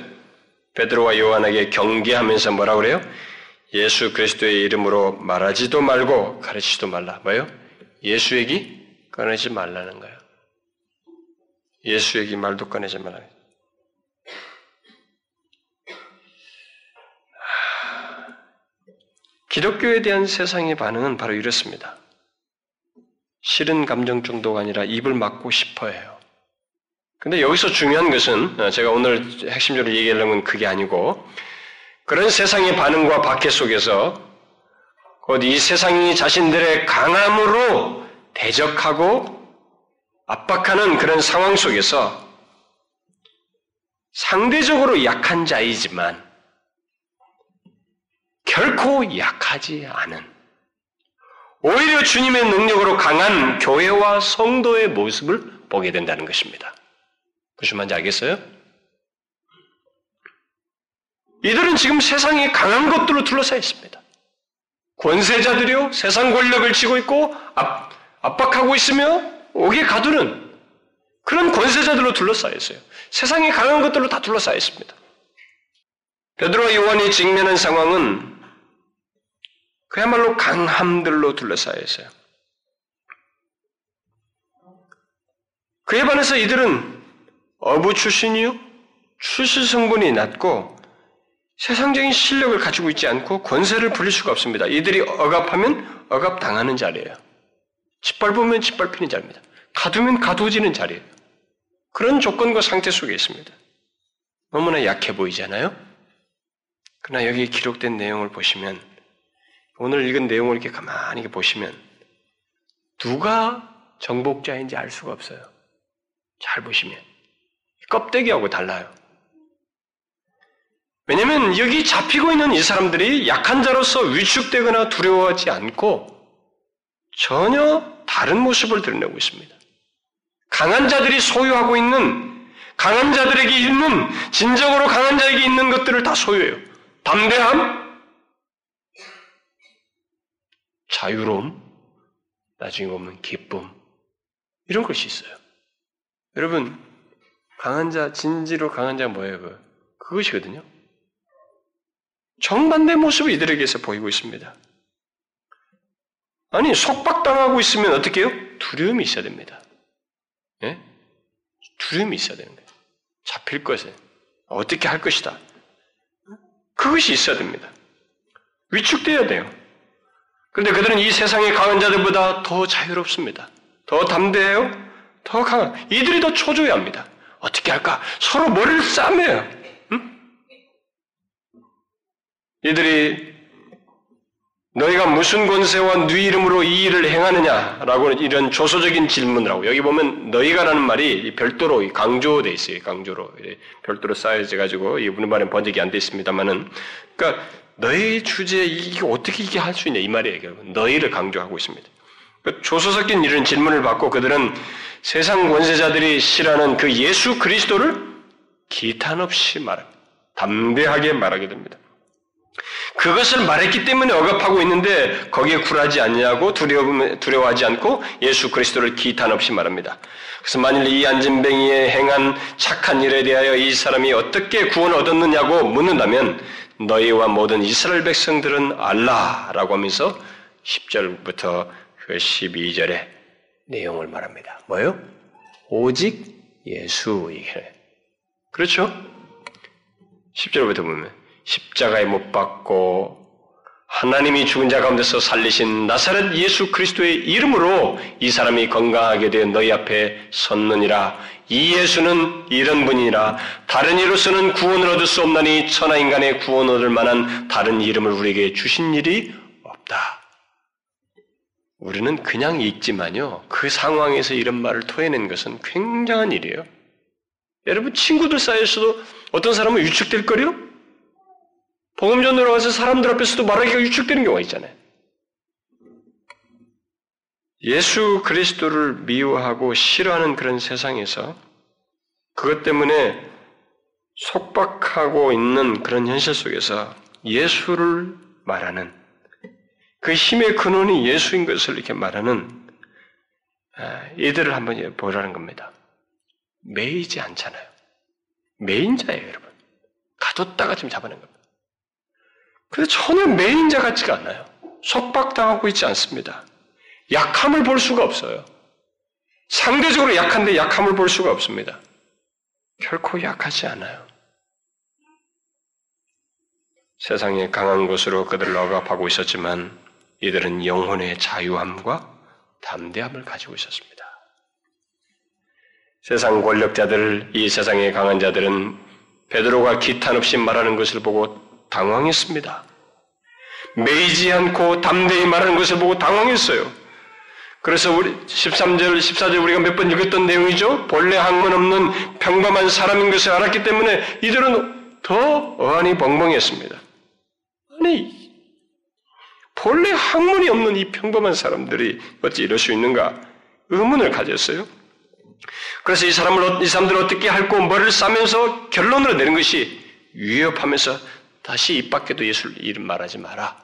베드로와 요한에게 경계하면서 뭐라 그래요? 예수 그리스도의 이름으로 말하지도 말고 가르치지도 말라. 뭐요? 예수 얘기 꺼내지 말라는 거예요. 예수에게 말도 꺼내지 말아요. 기독교에 대한 세상의 반응은 바로 이렇습니다. 싫은 감정 정도가 아니라 입을 막고 싶어 해요. 근데 여기서 중요한 것은 어, 제가 오늘 핵심적으로 얘기하려는 건 그게 아니고 그런 세상의 반응과 박해 속에서 곧 이 세상이 자신들의 강함으로 대적하고 압박하는 그런 상황 속에서 상대적으로 약한 자이지만 결코 약하지 않은 오히려 주님의 능력으로 강한 교회와 성도의 모습을 보게 된다는 것입니다. 무슨 말인지 알겠어요? 이들은 지금 세상에 강한 것들로 둘러싸여 있습니다. 권세자들이요, 세상 권력을 쥐고 있고 압, 압박하고 있으며 옥에 가두는 그런 권세자들로 둘러싸여 있어요. 세상에 강한 것들로 다 둘러싸여 있습니다. 베드로와 요한이 직면한 상황은 그야말로 강함들로 둘러싸여 있어요. 그에 반해서 이들은 어부 출신이요, 출신 성분이 낮고 세상적인 실력을 가지고 있지 않고 권세를 부릴 수가 없습니다. 이들이 억압하면 억압당하는 자리예요. 짓밟으면 짓밟히는 자리입니다. 가두면 가두어지는 자리예요. 그런 조건과 상태 속에 있습니다. 너무나 약해 보이잖아요? 그러나 여기 기록된 내용을 보시면 오늘 읽은 내용을 이렇게 가만히 보시면 누가 정복자인지 알 수가 없어요. 잘 보시면. 껍데기하고 달라요. 왜냐하면 여기 잡히고 있는 이 사람들이 약한 자로서 위축되거나 두려워하지 않고 전혀 다른 모습을 드러내고 있습니다. 강한 자들이 소유하고 있는 강한 자들에게 있는 진정으로 강한 자에게 있는 것들을 다 소유해요. 담대함, 자유로움, 나중에 보면 기쁨, 이런 것이 있어요. 여러분, 강한 자, 진지로 강한 자가 뭐예요? 그? 그것이거든요. 정반대 모습을 이들에게서 보이고 있습니다. 아니, 속박당하고 있으면 어떻게 해요? 두려움이 있어야 됩니다. 예? 두려움이 있어야 되는 거예요. 잡힐 것에. 어떻게 할 것이다. 그것이 있어야 됩니다. 위축돼야 돼요. 그런데 그들은 이 세상의 강한 자들보다 더 자유롭습니다. 더 담대해요. 더 강한. 이들이 더 초조해 합니다. 어떻게 할까? 서로 머리를 싸매요. 응? 이들이 너희가 무슨 권세와 네 이름으로 이 일을 행하느냐라고 이런 조소적인 질문을 하고 여기 보면 너희가라는 말이 별도로 강조돼 있어요. 강조로 별도로 쌓여져 가지고 이 우리말엔 번역이 안 돼 있습니다만은 그러니까 너희 주제에 이게 어떻게 이게 할 수 있냐 이 말이에요. 결국 너희를 강조하고 있습니다. 그 조소 섞인 이런 질문을 받고 그들은 세상 권세자들이 싫어하는 그 예수 그리스도를 기탄 없이 말합니다. 담대하게 말하게 됩니다. 그것을 말했기 때문에 억압하고 있는데 거기에 굴하지 않냐고 두려워, 두려워하지 않고 예수 그리스도를 기탄 없이 말합니다. 그래서 만일 이 안진뱅이에 행한 착한 일에 대하여 이 사람이 어떻게 구원을 얻었느냐고 묻는다면 너희와 모든 이스라엘 백성들은 알라라고 하면서 10절부터 그 12절의 내용을 말합니다. 뭐요? 오직 예수 이게 그렇죠? 10절부터 보면 십자가에 못 박고 하나님이 죽은 자 가운데서 살리신 나사렛 예수 그리스도의 이름으로 이 사람이 건강하게 된 너희 앞에 섰느니라. 이 예수는 이런 분이라 다른 이로서는 구원을 얻을 수 없나니 천하 인간의 구원 얻을 만한 다른 이름을 우리에게 주신 일이 없다. 우리는 그냥 읽지만요. 그 상황에서 이런 말을 토해낸 것은 굉장한 일이에요. 여러분 친구들 사이에서도 어떤 사람은 위축될 거요? 복음 전으로 가서 사람들 앞에서도 말하기가 위축되는 경우가 있잖아요. 예수 그리스도를 미워하고 싫어하는 그런 세상에서 그것 때문에 속박하고 있는 그런 현실 속에서 예수를 말하는 그 힘의 근원이 예수인 것을 이렇게 말하는 아, 이들을 한번 보라는 겁니다. 매이지 않잖아요. 매인 자예요, 여러분. 가뒀다가 지금 잡아낸 겁니다. 근데 전혀 매인자 같지가 않아요. 속박당하고 있지 않습니다. 약함을 볼 수가 없어요. 상대적으로 약한데 약함을 볼 수가 없습니다. 결코 약하지 않아요. 세상의 강한 곳으로 그들을 억압하고 있었지만 이들은 영혼의 자유함과 담대함을 가지고 있었습니다. 세상 권력자들, 이 세상의 강한 자들은 베드로가 기탄 없이 말하는 것을 보고 당황했습니다. 매이지 않고 담대히 말하는 것을 보고 당황했어요. 그래서 우리 13절, 14절 우리가 몇 번 읽었던 내용이죠. 본래 학문 없는 평범한 사람인 것을 알았기 때문에 이들은 더 어안이 벙벙했습니다. 아니, 본래 학문이 없는 이 평범한 사람들이 어찌 이럴 수 있는가? 의문을 가졌어요. 그래서 이 사람을, 이 사람들을 어떻게 할고 머리를 싸면서 결론으로 내는 것이 위협하면서 다시 입 밖에도 예수 이름 말하지 마라.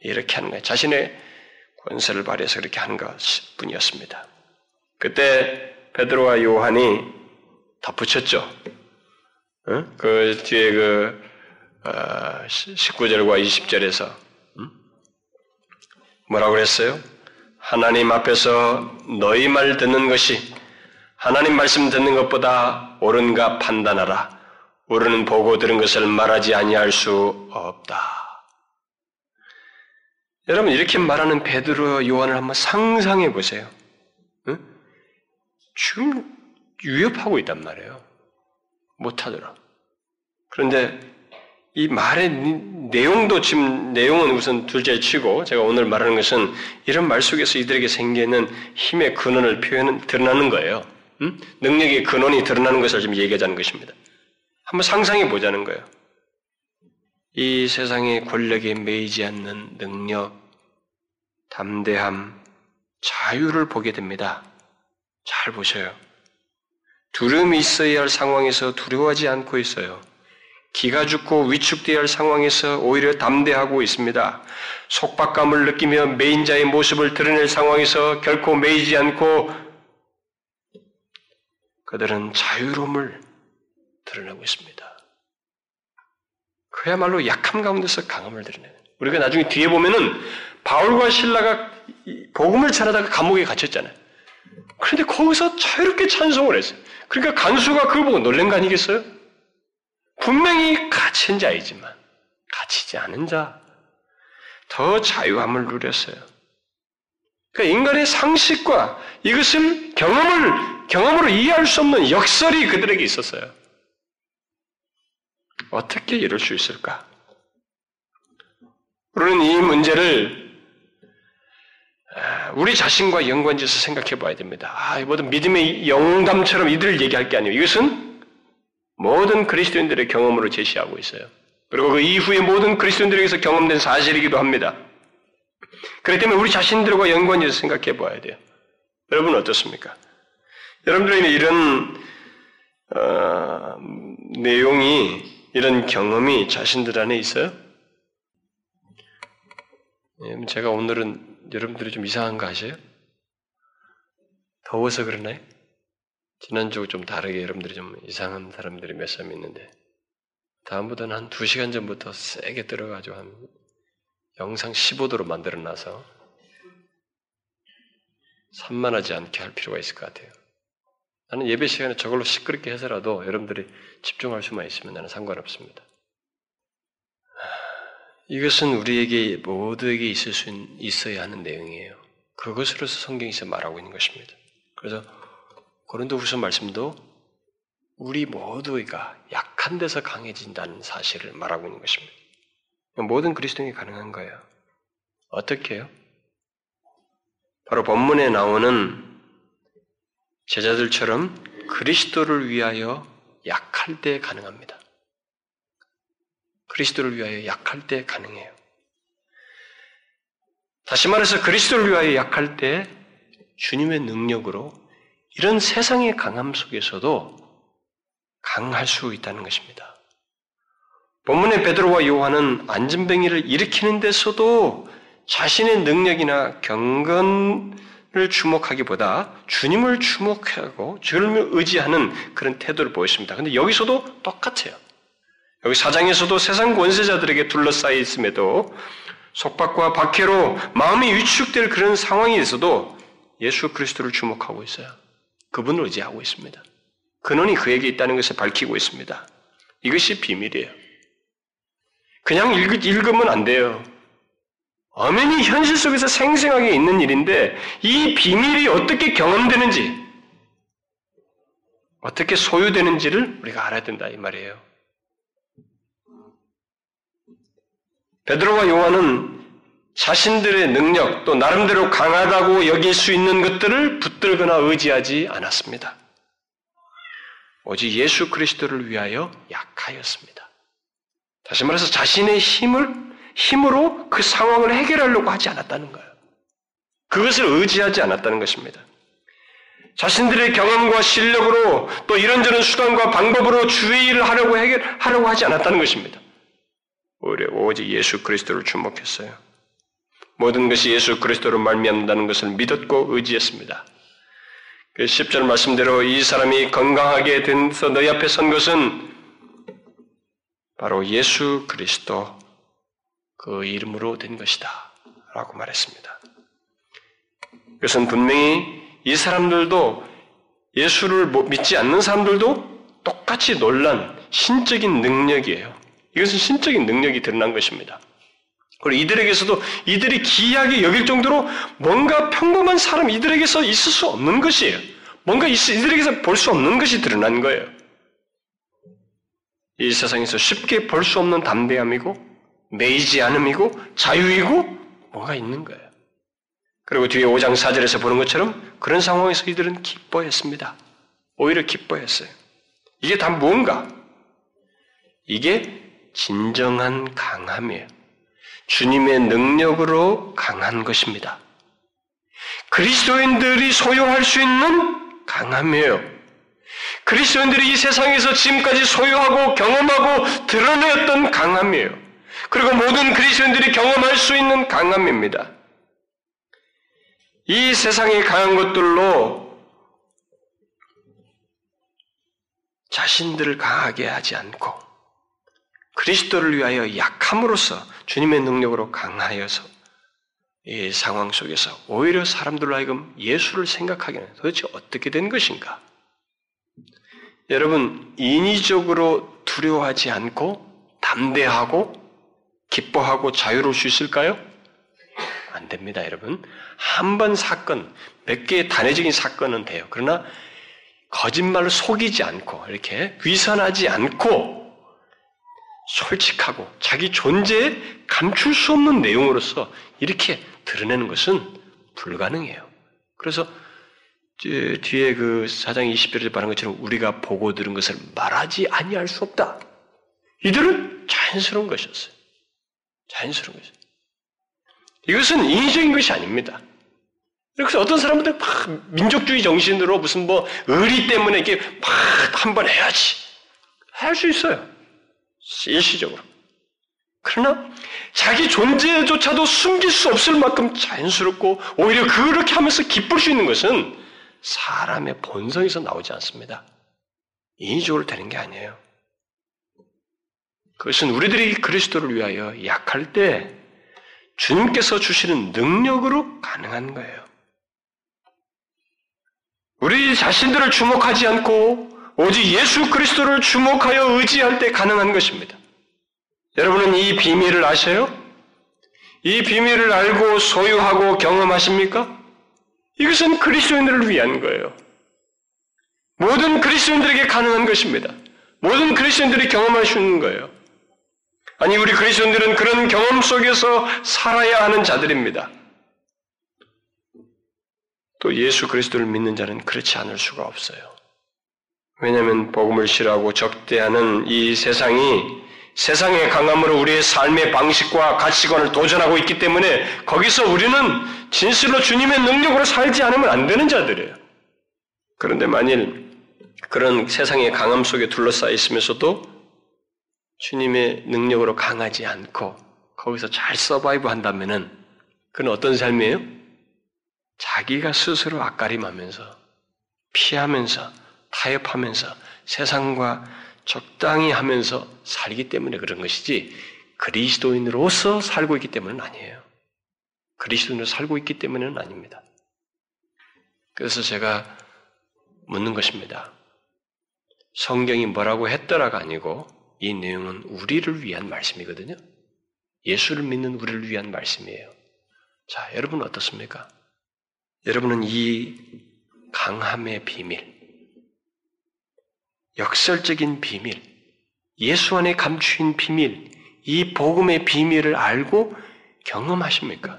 이렇게 하는 거예요. 자신의 권세를 발휘해서 그렇게 하는 것 뿐이었습니다. 그때 베드로와 요한이 덧붙였죠. 응? 그 뒤에 그 19절과 어, 20절에서 뭐라고 그랬어요? 하나님 앞에서 너희 말 듣는 것이 하나님 말씀 듣는 것보다 옳은가 판단하라. 우리는 보고 들은 것을 말하지 아니할 수 없다. 여러분 이렇게 말하는 베드로 요한을 한번 상상해 보세요. 응? 지금 위협하고 있단 말이에요. 못하더라. 그런데 이 말의 내용도 지금 내용은 우선 둘째 치고 제가 오늘 말하는 것은 이런 말 속에서 이들에게 생기는 힘의 근원을 표현은 드러나는 거예요. 응? 능력의 근원이 드러나는 것을 지금 얘기하자는 것입니다. 한번 상상해 보자는 거예요. 이 세상의 권력에 매이지 않는 능력, 담대함, 자유를 보게 됩니다. 잘 보셔요. 두려움이 있어야 할 상황에서 두려워하지 않고 있어요. 기가 죽고 위축되어야 할 상황에서 오히려 담대하고 있습니다. 속박감을 느끼며 매인 자의 모습을 드러낼 상황에서 결코 매이지 않고 그들은 자유로움을 드러내고 있습니다. 그야말로 약함 가운데서 강함을 드러내는. 우리가 나중에 뒤에 보면은 바울과 신라가 복음을 전하다가 감옥에 갇혔잖아요. 그런데 거기서 자유롭게 찬송을 했어요. 그러니까 간수가 그걸 보고 놀란 거 아니겠어요? 분명히 갇힌 자이지만 갇히지 않은 자, 더 자유함을 누렸어요. 그러니까 인간의 상식과 이것을 경험을, 경험으로 이해할 수 없는 역설이 그들에게 있었어요. 어떻게 이럴 수 있을까? 우리는 이 문제를 우리 자신과 연관지어서 생각해 봐야 됩니다. 아, 모든 믿음의 영담처럼 이들을 얘기할 게 아니에요. 이것은 모든 그리스도인들의 경험으로 제시하고 있어요. 그리고 그 이후에 모든 그리스도인들에게서 경험된 사실이기도 합니다. 그렇기 때문에 우리 자신들과 연관지어서 생각해 봐야 돼요. 여러분 어떻습니까? 여러분들에게 이런 어, 내용이 이런 경험이 자신들 안에 있어요? 예, 제가 오늘은 여러분들이 좀 이상한 거 아세요? 더워서 그러나요? 지난주 좀 다르게 여러분들이 좀 이상한 사람들이 몇 사람 있는데 다음부터는 한두 시간 전부터 세게 들어가지고 한 영상 15도로 만들어 놔서 산만하지 않게 할 필요가 있을 것 같아요. 나는 예배 시간에 저걸로 시끄럽게 해서라도 여러분들이 집중할 수만 있으면 나는 상관없습니다. 이것은 우리에게 모두에게 있을 수 있어야 하는 내용이에요. 그것으로서 성경에서 말하고 있는 것입니다. 그래서 고린도후서 말씀도 우리 모두가 약한 데서 강해진다는 사실을 말하고 있는 것입니다. 모든 그리스도인이 가능한 거예요. 어떻게 해요? 바로 본문에 나오는 제자들처럼 그리스도를 위하여 약할 때 가능합니다. 그리스도를 위하여 약할 때 가능해요. 다시 말해서 그리스도를 위하여 약할 때 주님의 능력으로 이런 세상의 강함 속에서도 강할 수 있다는 것입니다. 본문의 베드로와 요한은 안전뱅이를 일으키는 데서도 자신의 능력이나 경건 을 주목하기보다 주님을 주목하고 주님을 의지하는 그런 태도를 보였습니다. 근데 여기서도 똑같아요. 여기 사장에서도 세상 권세자들에게 둘러싸여 있음에도 속박과 박해로 마음이 위축될 그런 상황에서도 예수 그리스도를 주목하고 있어요. 그분을 의지하고 있습니다. 근원이 그에게 있다는 것을 밝히고 있습니다. 이것이 비밀이에요. 그냥 읽, 읽으면 안 돼요. 엄연히 현실 속에서 생생하게 있는 일인데 이 비밀이 어떻게 경험되는지, 어떻게 소유되는지를 우리가 알아야 된다 이 말이에요. 베드로와 요한은 자신들의 능력 또 나름대로 강하다고 여길 수 있는 것들을 붙들거나 의지하지 않았습니다. 오직 예수 그리스도를 위하여 약하였습니다. 다시 말해서 자신의 힘을 힘으로 그 상황을 해결하려고 하지 않았다는 거예요. 그것을 의지하지 않았다는 것입니다. 자신들의 경험과 실력으로 또 이런저런 수단과 방법으로 주의를 하려고 해결하려고 하지 않았다는 것입니다. 오히려 오직 예수 그리스도를 주목했어요. 모든 것이 예수 그리스도로 말미암는다는 것을 믿었고 의지했습니다. 그 10절 말씀대로 이 사람이 건강하게 된서 너희 앞에 선 것은 바로 예수 그리스도 그 이름으로 된 것이다. 라고 말했습니다. 그것은 분명히 이 사람들도 예수를 믿지 않는 사람들도 똑같이 놀란 신적인 능력이에요. 이것은 신적인 능력이 드러난 것입니다. 그리고 이들에게서도 이들이 기이하게 여길 정도로 뭔가 평범한 사람 이들에게서 있을 수 없는 것이에요. 뭔가 이들에게서 볼 수 없는 것이 드러난 거예요. 이 세상에서 쉽게 볼 수 없는 담대함이고 매이지 않음이고 자유이고 뭐가 있는 거예요. 그리고 뒤에 5장 4절에서 보는 것처럼 그런 상황에서 이들은 기뻐했습니다. 오히려 기뻐했어요. 이게 다 뭔가? 이게 진정한 강함이에요. 주님의 능력으로 강한 것입니다. 그리스도인들이 소유할 수 있는 강함이에요. 그리스도인들이 이 세상에서 지금까지 소유하고 경험하고 드러내었던 강함이에요. 그리고 모든 그리스도인들이 경험할 수 있는 강함입니다. 이 세상에 강한 것들로 자신들을 강하게 하지 않고 그리스도를 위하여 약함으로써 주님의 능력으로 강하여서 이 상황 속에서 오히려 사람들로 하여금 예수를 생각하게 하는 도대체 어떻게 된 것인가? 여러분, 인위적으로 두려워하지 않고 담대하고 기뻐하고 자유로울 수 있을까요? 안 됩니다, 여러분. 한 번 사건, 몇 개의 단회적인 사건은 돼요. 그러나 거짓말로 속이지 않고, 이렇게 위선하지 않고, 솔직하고 자기 존재에 감출 수 없는 내용으로서 이렇게 드러내는 것은 불가능해요. 그래서 뒤에 그 사장 20절에 말한 것처럼 우리가 보고 들은 것을 말하지 아니할 수 없다. 이들은 자연스러운 것이었어요. 자연스러운 것이었어요. 이것은 인위적인 것이 아닙니다. 그래서 어떤 사람들 막 민족주의 정신으로 무슨 뭐 의리 때문에 이게 막 한번 해야지 할 수 있어요. 일시적으로. 그러나 자기 존재조차도 숨길 수 없을 만큼 자연스럽고 오히려 그렇게 하면서 기쁠 수 있는 것은 사람의 본성에서 나오지 않습니다. 인위적으로 되는 게 아니에요. 그것은 우리들이 그리스도를 위하여 약할 때 주님께서 주시는 능력으로 가능한 거예요. 우리 자신들을 주목하지 않고 오직 예수 그리스도를 주목하여 의지할 때 가능한 것입니다. 여러분은 이 비밀을 아셔요? 이 비밀을 알고 소유하고 경험하십니까? 이것은 그리스도인들을 위한 거예요. 모든 그리스도인들에게 가능한 것입니다. 모든 그리스도인들이 경험할 수 있는 거예요. 아니, 우리 그리스도인들은 그런 경험 속에서 살아야 하는 자들입니다. 또 예수 그리스도를 믿는 자는 그렇지 않을 수가 없어요. 왜냐하면 복음을 싫어하고 적대하는 이 세상이 세상의 강함으로 우리의 삶의 방식과 가치관을 도전하고 있기 때문에 거기서 우리는 진실로 주님의 능력으로 살지 않으면 안 되는 자들이에요. 그런데 만일 그런 세상의 강함 속에 둘러싸여 있으면서도 주님의 능력으로 강하지 않고 거기서 잘 서바이브 한다면은 그는 어떤 삶이에요? 자기가 스스로 앞가림하면서 피하면서 타협하면서 세상과 적당히 하면서 살기 때문에 그런 것이지 그리스도인으로서 살고 있기 때문은 아니에요. 그리스도인으로 살고 있기 때문은 아닙니다. 그래서 제가 묻는 것입니다. 성경이 뭐라고 했더라가 아니고 이 내용은 우리를 위한 말씀이거든요. 예수를 믿는 우리를 위한 말씀이에요. 자, 여러분은 어떻습니까? 여러분은 이 강함의 비밀, 역설적인 비밀, 예수 안에 감추인 비밀, 이 복음의 비밀을 알고 경험하십니까?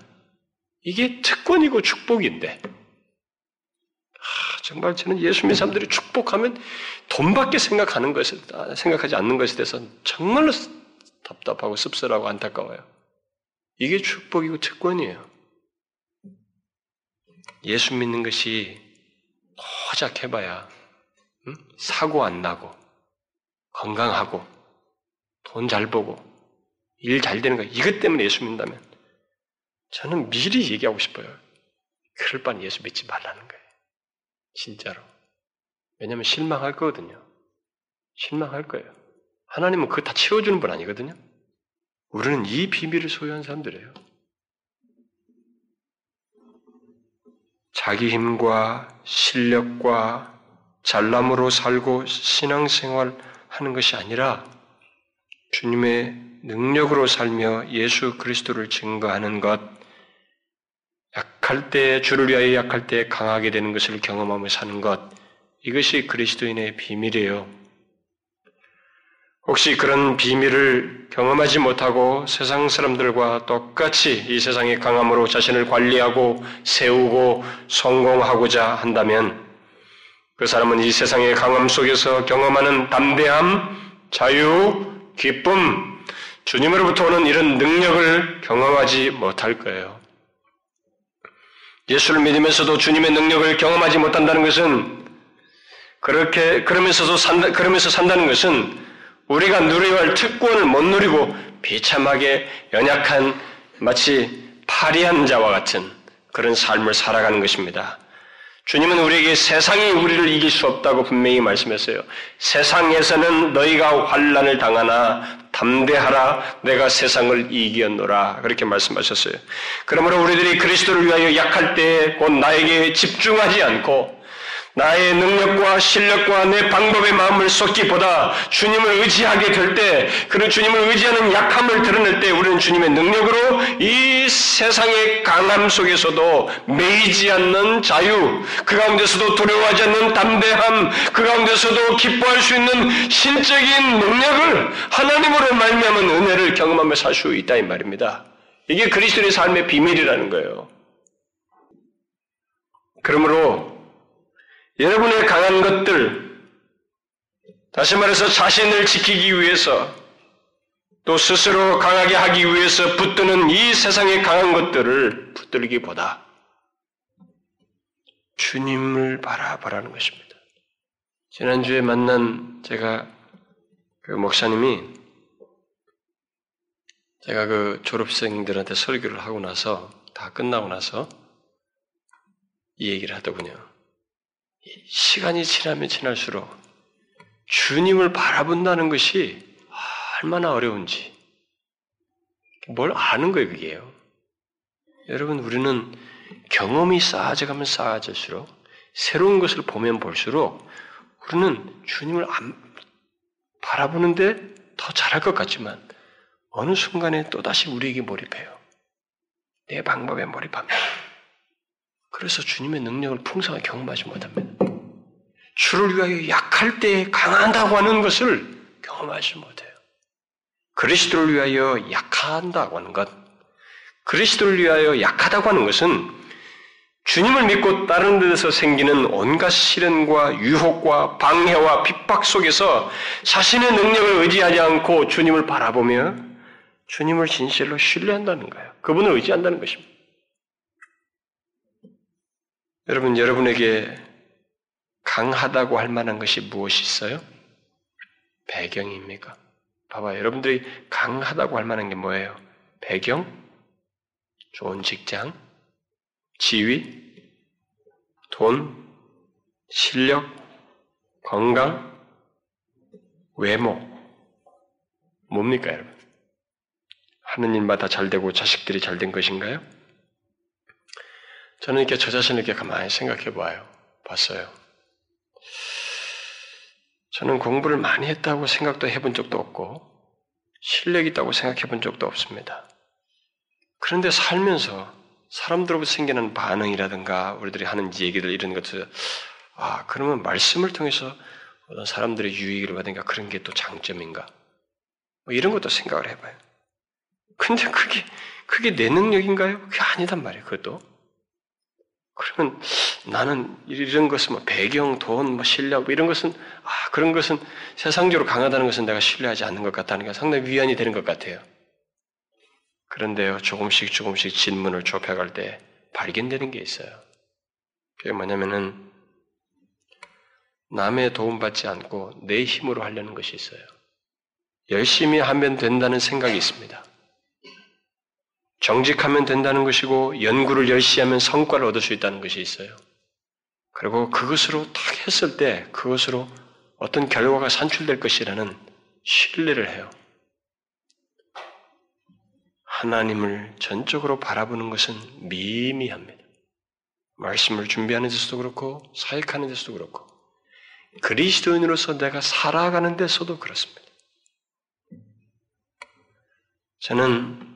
이게 특권이고 축복인데, 아, 정말 저는 예수 믿는 사람들이 축복하면 돈밖에 생각하는 것에, 생각하지 않는 것에 대해서 정말로 답답하고 씁쓸하고 안타까워요. 이게 축복이고 특권이에요. 예수 믿는 것이 고작 해봐야 응? 사고 안 나고 건강하고 돈 잘 보고 일 잘 되는 거 이것 때문에 예수 믿는다면 저는 미리 얘기하고 싶어요. 그럴 바는 예수 믿지 말라는 거예요. 진짜로. 왜냐하면 실망할 거거든요. 실망할 거예요. 하나님은 그거 다 채워주는 분 아니거든요. 우리는 이 비밀을 소유한 사람들이에요. 자기 힘과 실력과 잘남으로 살고 신앙생활 하는 것이 아니라 주님의 능력으로 살며 예수 그리스도를 증거하는 것, 약할 때, 주를 위하여 약할 때 강하게 되는 것을 경험하며 사는 것, 이것이 그리스도인의 비밀이에요. 혹시 그런 비밀을 경험하지 못하고 세상 사람들과 똑같이 이 세상의 강함으로 자신을 관리하고 세우고 성공하고자 한다면 그 사람은 이 세상의 강함 속에서 경험하는 담대함, 자유, 기쁨, 주님으로부터 오는 이런 능력을 경험하지 못할 거예요. 예수를 믿으면서도 주님의 능력을 경험하지 못한다는 것은 그렇게 그러면서도 산다, 그러면서 산다는 것은 우리가 누려야 할 특권을 못 누리고 비참하게 연약한 마치 파리한 자와 같은 그런 삶을 살아가는 것입니다. 주님은 우리에게 세상이 우리를 이길 수 없다고 분명히 말씀했어요. 세상에서는 너희가 환란을 당하나 담대하라 내가 세상을 이겼노라 그렇게 말씀하셨어요. 그러므로 우리들이 그리스도를 위하여 약할 때 곧 나에게 집중하지 않고 나의 능력과 실력과 내 방법의 마음을 쏟기보다 주님을 의지하게 될 때, 그런 주님을 의지하는 약함을 드러낼 때 우리는 주님의 능력으로 이 세상의 강함 속에서도 매이지 않는 자유, 그 가운데서도 두려워하지 않는 담대함, 그 가운데서도 기뻐할 수 있는 신적인 능력을 하나님으로 말미암은 은혜를 경험하며 살 수 있다 이 말입니다. 이게 그리스도의 삶의 비밀이라는 거예요. 그러므로 여러분의 강한 것들, 다시 말해서 자신을 지키기 위해서 또 스스로 강하게 하기 위해서 붙드는 이 세상의 강한 것들을 붙들기보다 주님을 바라보라는 것입니다. 지난주에 만난 제가 그 목사님이 제가 그 졸업생들한테 설교를 하고 나서 다 끝나고 나서 이 얘기를 하더군요. 시간이 지나면 지날수록 주님을 바라본다는 것이 얼마나 어려운지 뭘 아는 거예요, 그게요. 여러분, 우리는 경험이 쌓아져가면 쌓아질수록 새로운 것을 보면 볼수록 우리는 주님을 안 바라보는데 더 잘할 것 같지만 어느 순간에 또다시 우리에게 몰입해요. 내 방법에 몰입합니다. 그래서 주님의 능력을 풍성하게 경험하지 못합니다. 주를 위하여 약할 때 강한다고 하는 것을 경험하지 못해요. 그리스도를 위하여 약한다고 하는 것, 그리스도를 위하여 약하다고 하는 것은 주님을 믿고 다른 데서 생기는 온갖 시련과 유혹과 방해와 핍박 속에서 자신의 능력을 의지하지 않고 주님을 바라보며 주님을 진실로 신뢰한다는 거예요. 그분을 의지한다는 것입니다. 여러분, 여러분에게 강하다고 할 만한 것이 무엇이 있어요? 배경입니까? 봐봐, 여러분들이 강하다고 할 만한 게 뭐예요? 배경? 좋은 직장? 지위? 돈? 실력? 건강? 외모? 뭡니까, 여러분? 하는 일마다 잘 되고 자식들이 잘 된 것인가요? 저는 이렇게 저 자신을 이렇게 가만히 생각해 봐요. 봤어요. 저는 공부를 많이 했다고 생각도 해본 적도 없고, 실력 있다고 생각해 본 적도 없습니다. 그런데 살면서 사람들로부터 생기는 반응이라든가 우리들이 하는 얘기들 이런 것들 아 그러면 말씀을 통해서 어떤 사람들의 유익을 받으니까 그런 게 또 장점인가? 뭐 이런 것도 생각을 해봐요. 근데 그게 그게 내 능력인가요? 그게 아니단 말이에요. 그것도. 그러면 나는 이런 것은 뭐 배경, 돈, 뭐 실력 뭐 이런 것은 아 그런 것은 세상적으로 강하다는 것은 내가 신뢰하지 않는 것 같다는 게 상당히 위안이 되는 것 같아요. 그런데요 조금씩 조금씩 질문을 좁혀갈 때 발견되는 게 있어요. 그게 뭐냐면은 남의 도움받지 않고 내 힘으로 하려는 것이 있어요. 열심히 하면 된다는 생각이 있습니다. 정직하면 된다는 것이고 연구를 열심히 하면 성과를 얻을 수 있다는 것이 있어요. 그리고 그것으로 딱 했을 때 그것으로 어떤 결과가 산출될 것이라는 신뢰를 해요. 하나님을 전적으로 바라보는 것은 미미합니다. 말씀을 준비하는 데서도 그렇고 사역하는 데서도 그렇고 그리스도인으로서 내가 살아가는 데서도 그렇습니다. 저는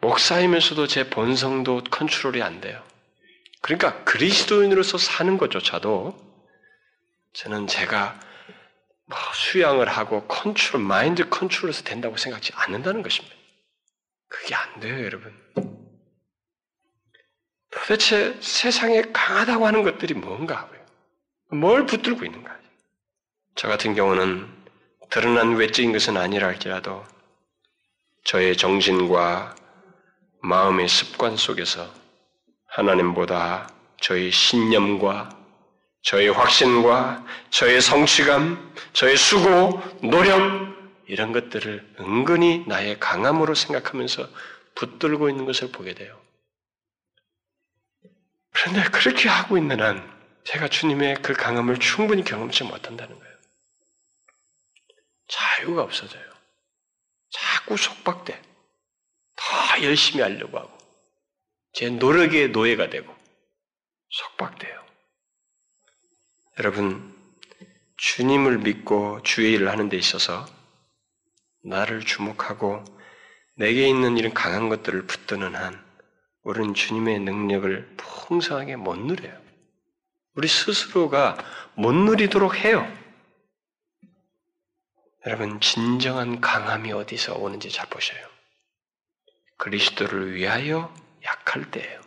목사이면서도 제 본성도 컨트롤이 안 돼요. 그러니까 그리스도인으로서 사는 것조차도 저는 제가 뭐 수양을 하고 컨트롤, 마인드 컨트롤해서 된다고 생각하지 않는다는 것입니다. 그게 안 돼요, 여러분. 도대체 세상에 강하다고 하는 것들이 뭔가 하고요. 뭘 붙들고 있는가? 저 같은 경우는 드러난 외적인 것은 아니라 할지라도 저의 정신과 마음의 습관 속에서 하나님보다 저의 신념과 저의 확신과 저의 성취감, 저의 수고, 노력, 이런 것들을 은근히 나의 강함으로 생각하면서 붙들고 있는 것을 보게 돼요. 그런데 그렇게 하고 있는 한 제가 주님의 그 강함을 충분히 경험치 못한다는 거예요. 자유가 없어져요. 자꾸 속박돼. 더 열심히 하려고 하고 제 노력의 노예가 되고 속박돼요. 여러분 주님을 믿고 주의 일을 하는 데 있어서 나를 주목하고 내게 있는 이런 강한 것들을 붙드는 한 우리는 주님의 능력을 풍성하게 못 누려요. 우리 스스로가 못 누리도록 해요. 여러분 진정한 강함이 어디서 오는지 잘 보셔요. 그리스도를 위하여 약할 때예요.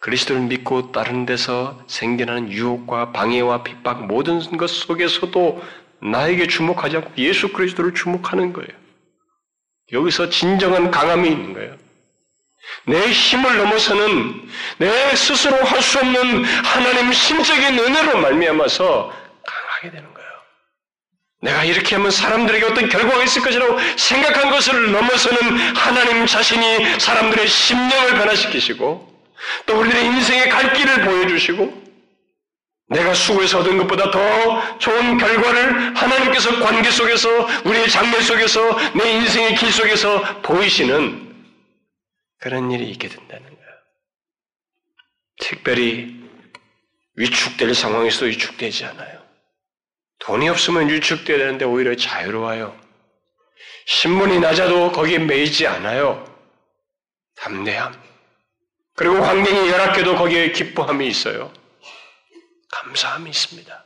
그리스도를 믿고 다른 데서 생겨나는 유혹과 방해와 핍박 모든 것 속에서도 나에게 주목하지 않고 예수 그리스도를 주목하는 거예요. 여기서 진정한 강함이 있는 거예요. 내 힘을 넘어서는 내 스스로 할 수 없는 하나님 신적인 은혜로 말미암아서 강하게 되는 거예요. 내가 이렇게 하면 사람들에게 어떤 결과가 있을 것이라고 생각한 것을 넘어서는 하나님 자신이 사람들의 심령을 변화시키시고 또 우리들의 인생의 갈 길을 보여주시고 내가 수고해서 얻은 것보다 더 좋은 결과를 하나님께서 관계 속에서 우리의 장래 속에서 내 인생의 길 속에서 보이시는 그런 일이 있게 된다는 거예요. 특별히 위축될 상황에서도 위축되지 않아요. 돈이 없으면 유축돼야 되는데 오히려 자유로워요. 신분이 낮아도 거기에 매이지 않아요. 담대함. 그리고 환경이 열악해도 거기에 기뻐함이 있어요. 감사함이 있습니다.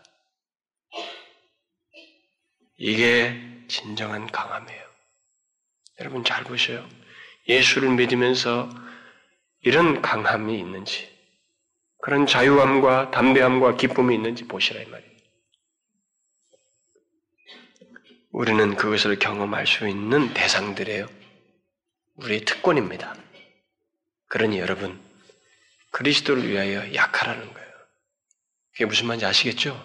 이게 진정한 강함이에요. 여러분 잘 보셔요. 예수를 믿으면서 이런 강함이 있는지, 그런 자유함과 담대함과 기쁨이 있는지 보시라 이 말이에요. 우리는 그것을 경험할 수 있는 대상들이에요. 우리의 특권입니다. 그러니 여러분, 그리스도를 위하여 약하라는 거예요. 그게 무슨 말인지 아시겠죠?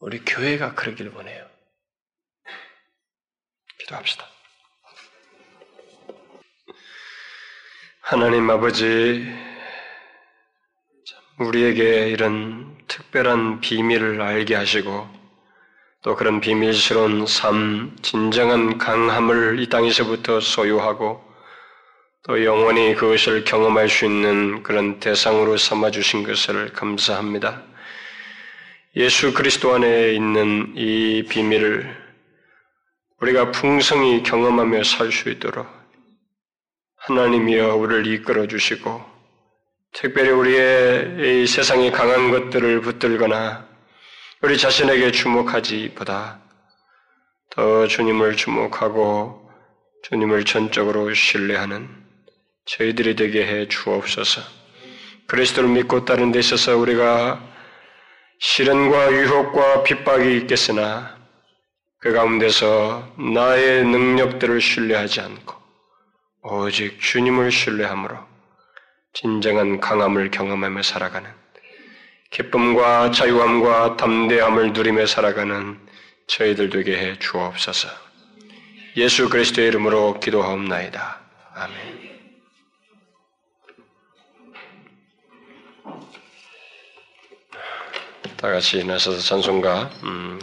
우리 교회가 그러기를 원해요. 기도합시다. 하나님 아버지, 우리에게 이런 특별한 비밀을 알게 하시고, 또 그런 비밀스러운 삶, 진정한 강함을 이 땅에서부터 소유하고 또 영원히 그것을 경험할 수 있는 그런 대상으로 삼아 주신 것을 감사합니다. 예수 그리스도 안에 있는 이 비밀을 우리가 풍성히 경험하며 살 수 있도록 하나님이여 우리를 이끌어 주시고 특별히 우리의 이 세상의 강한 것들을 붙들거나 우리 자신에게 주목하지보다 더 주님을 주목하고 주님을 전적으로 신뢰하는 저희들이 되게 해 주옵소서. 그리스도를 믿고 따른 데 있어서 우리가 시련과 유혹과 핍박이 있겠으나 그 가운데서 나의 능력들을 신뢰하지 않고 오직 주님을 신뢰함으로 진정한 강함을 경험하며 살아가는 기쁨과 자유함과 담대함을 누리며 살아가는 저희들 되게 해 주옵소서. 예수 그리스도의 이름으로 기도하옵나이다. 아멘. 다 같이 나서서 찬송가 음,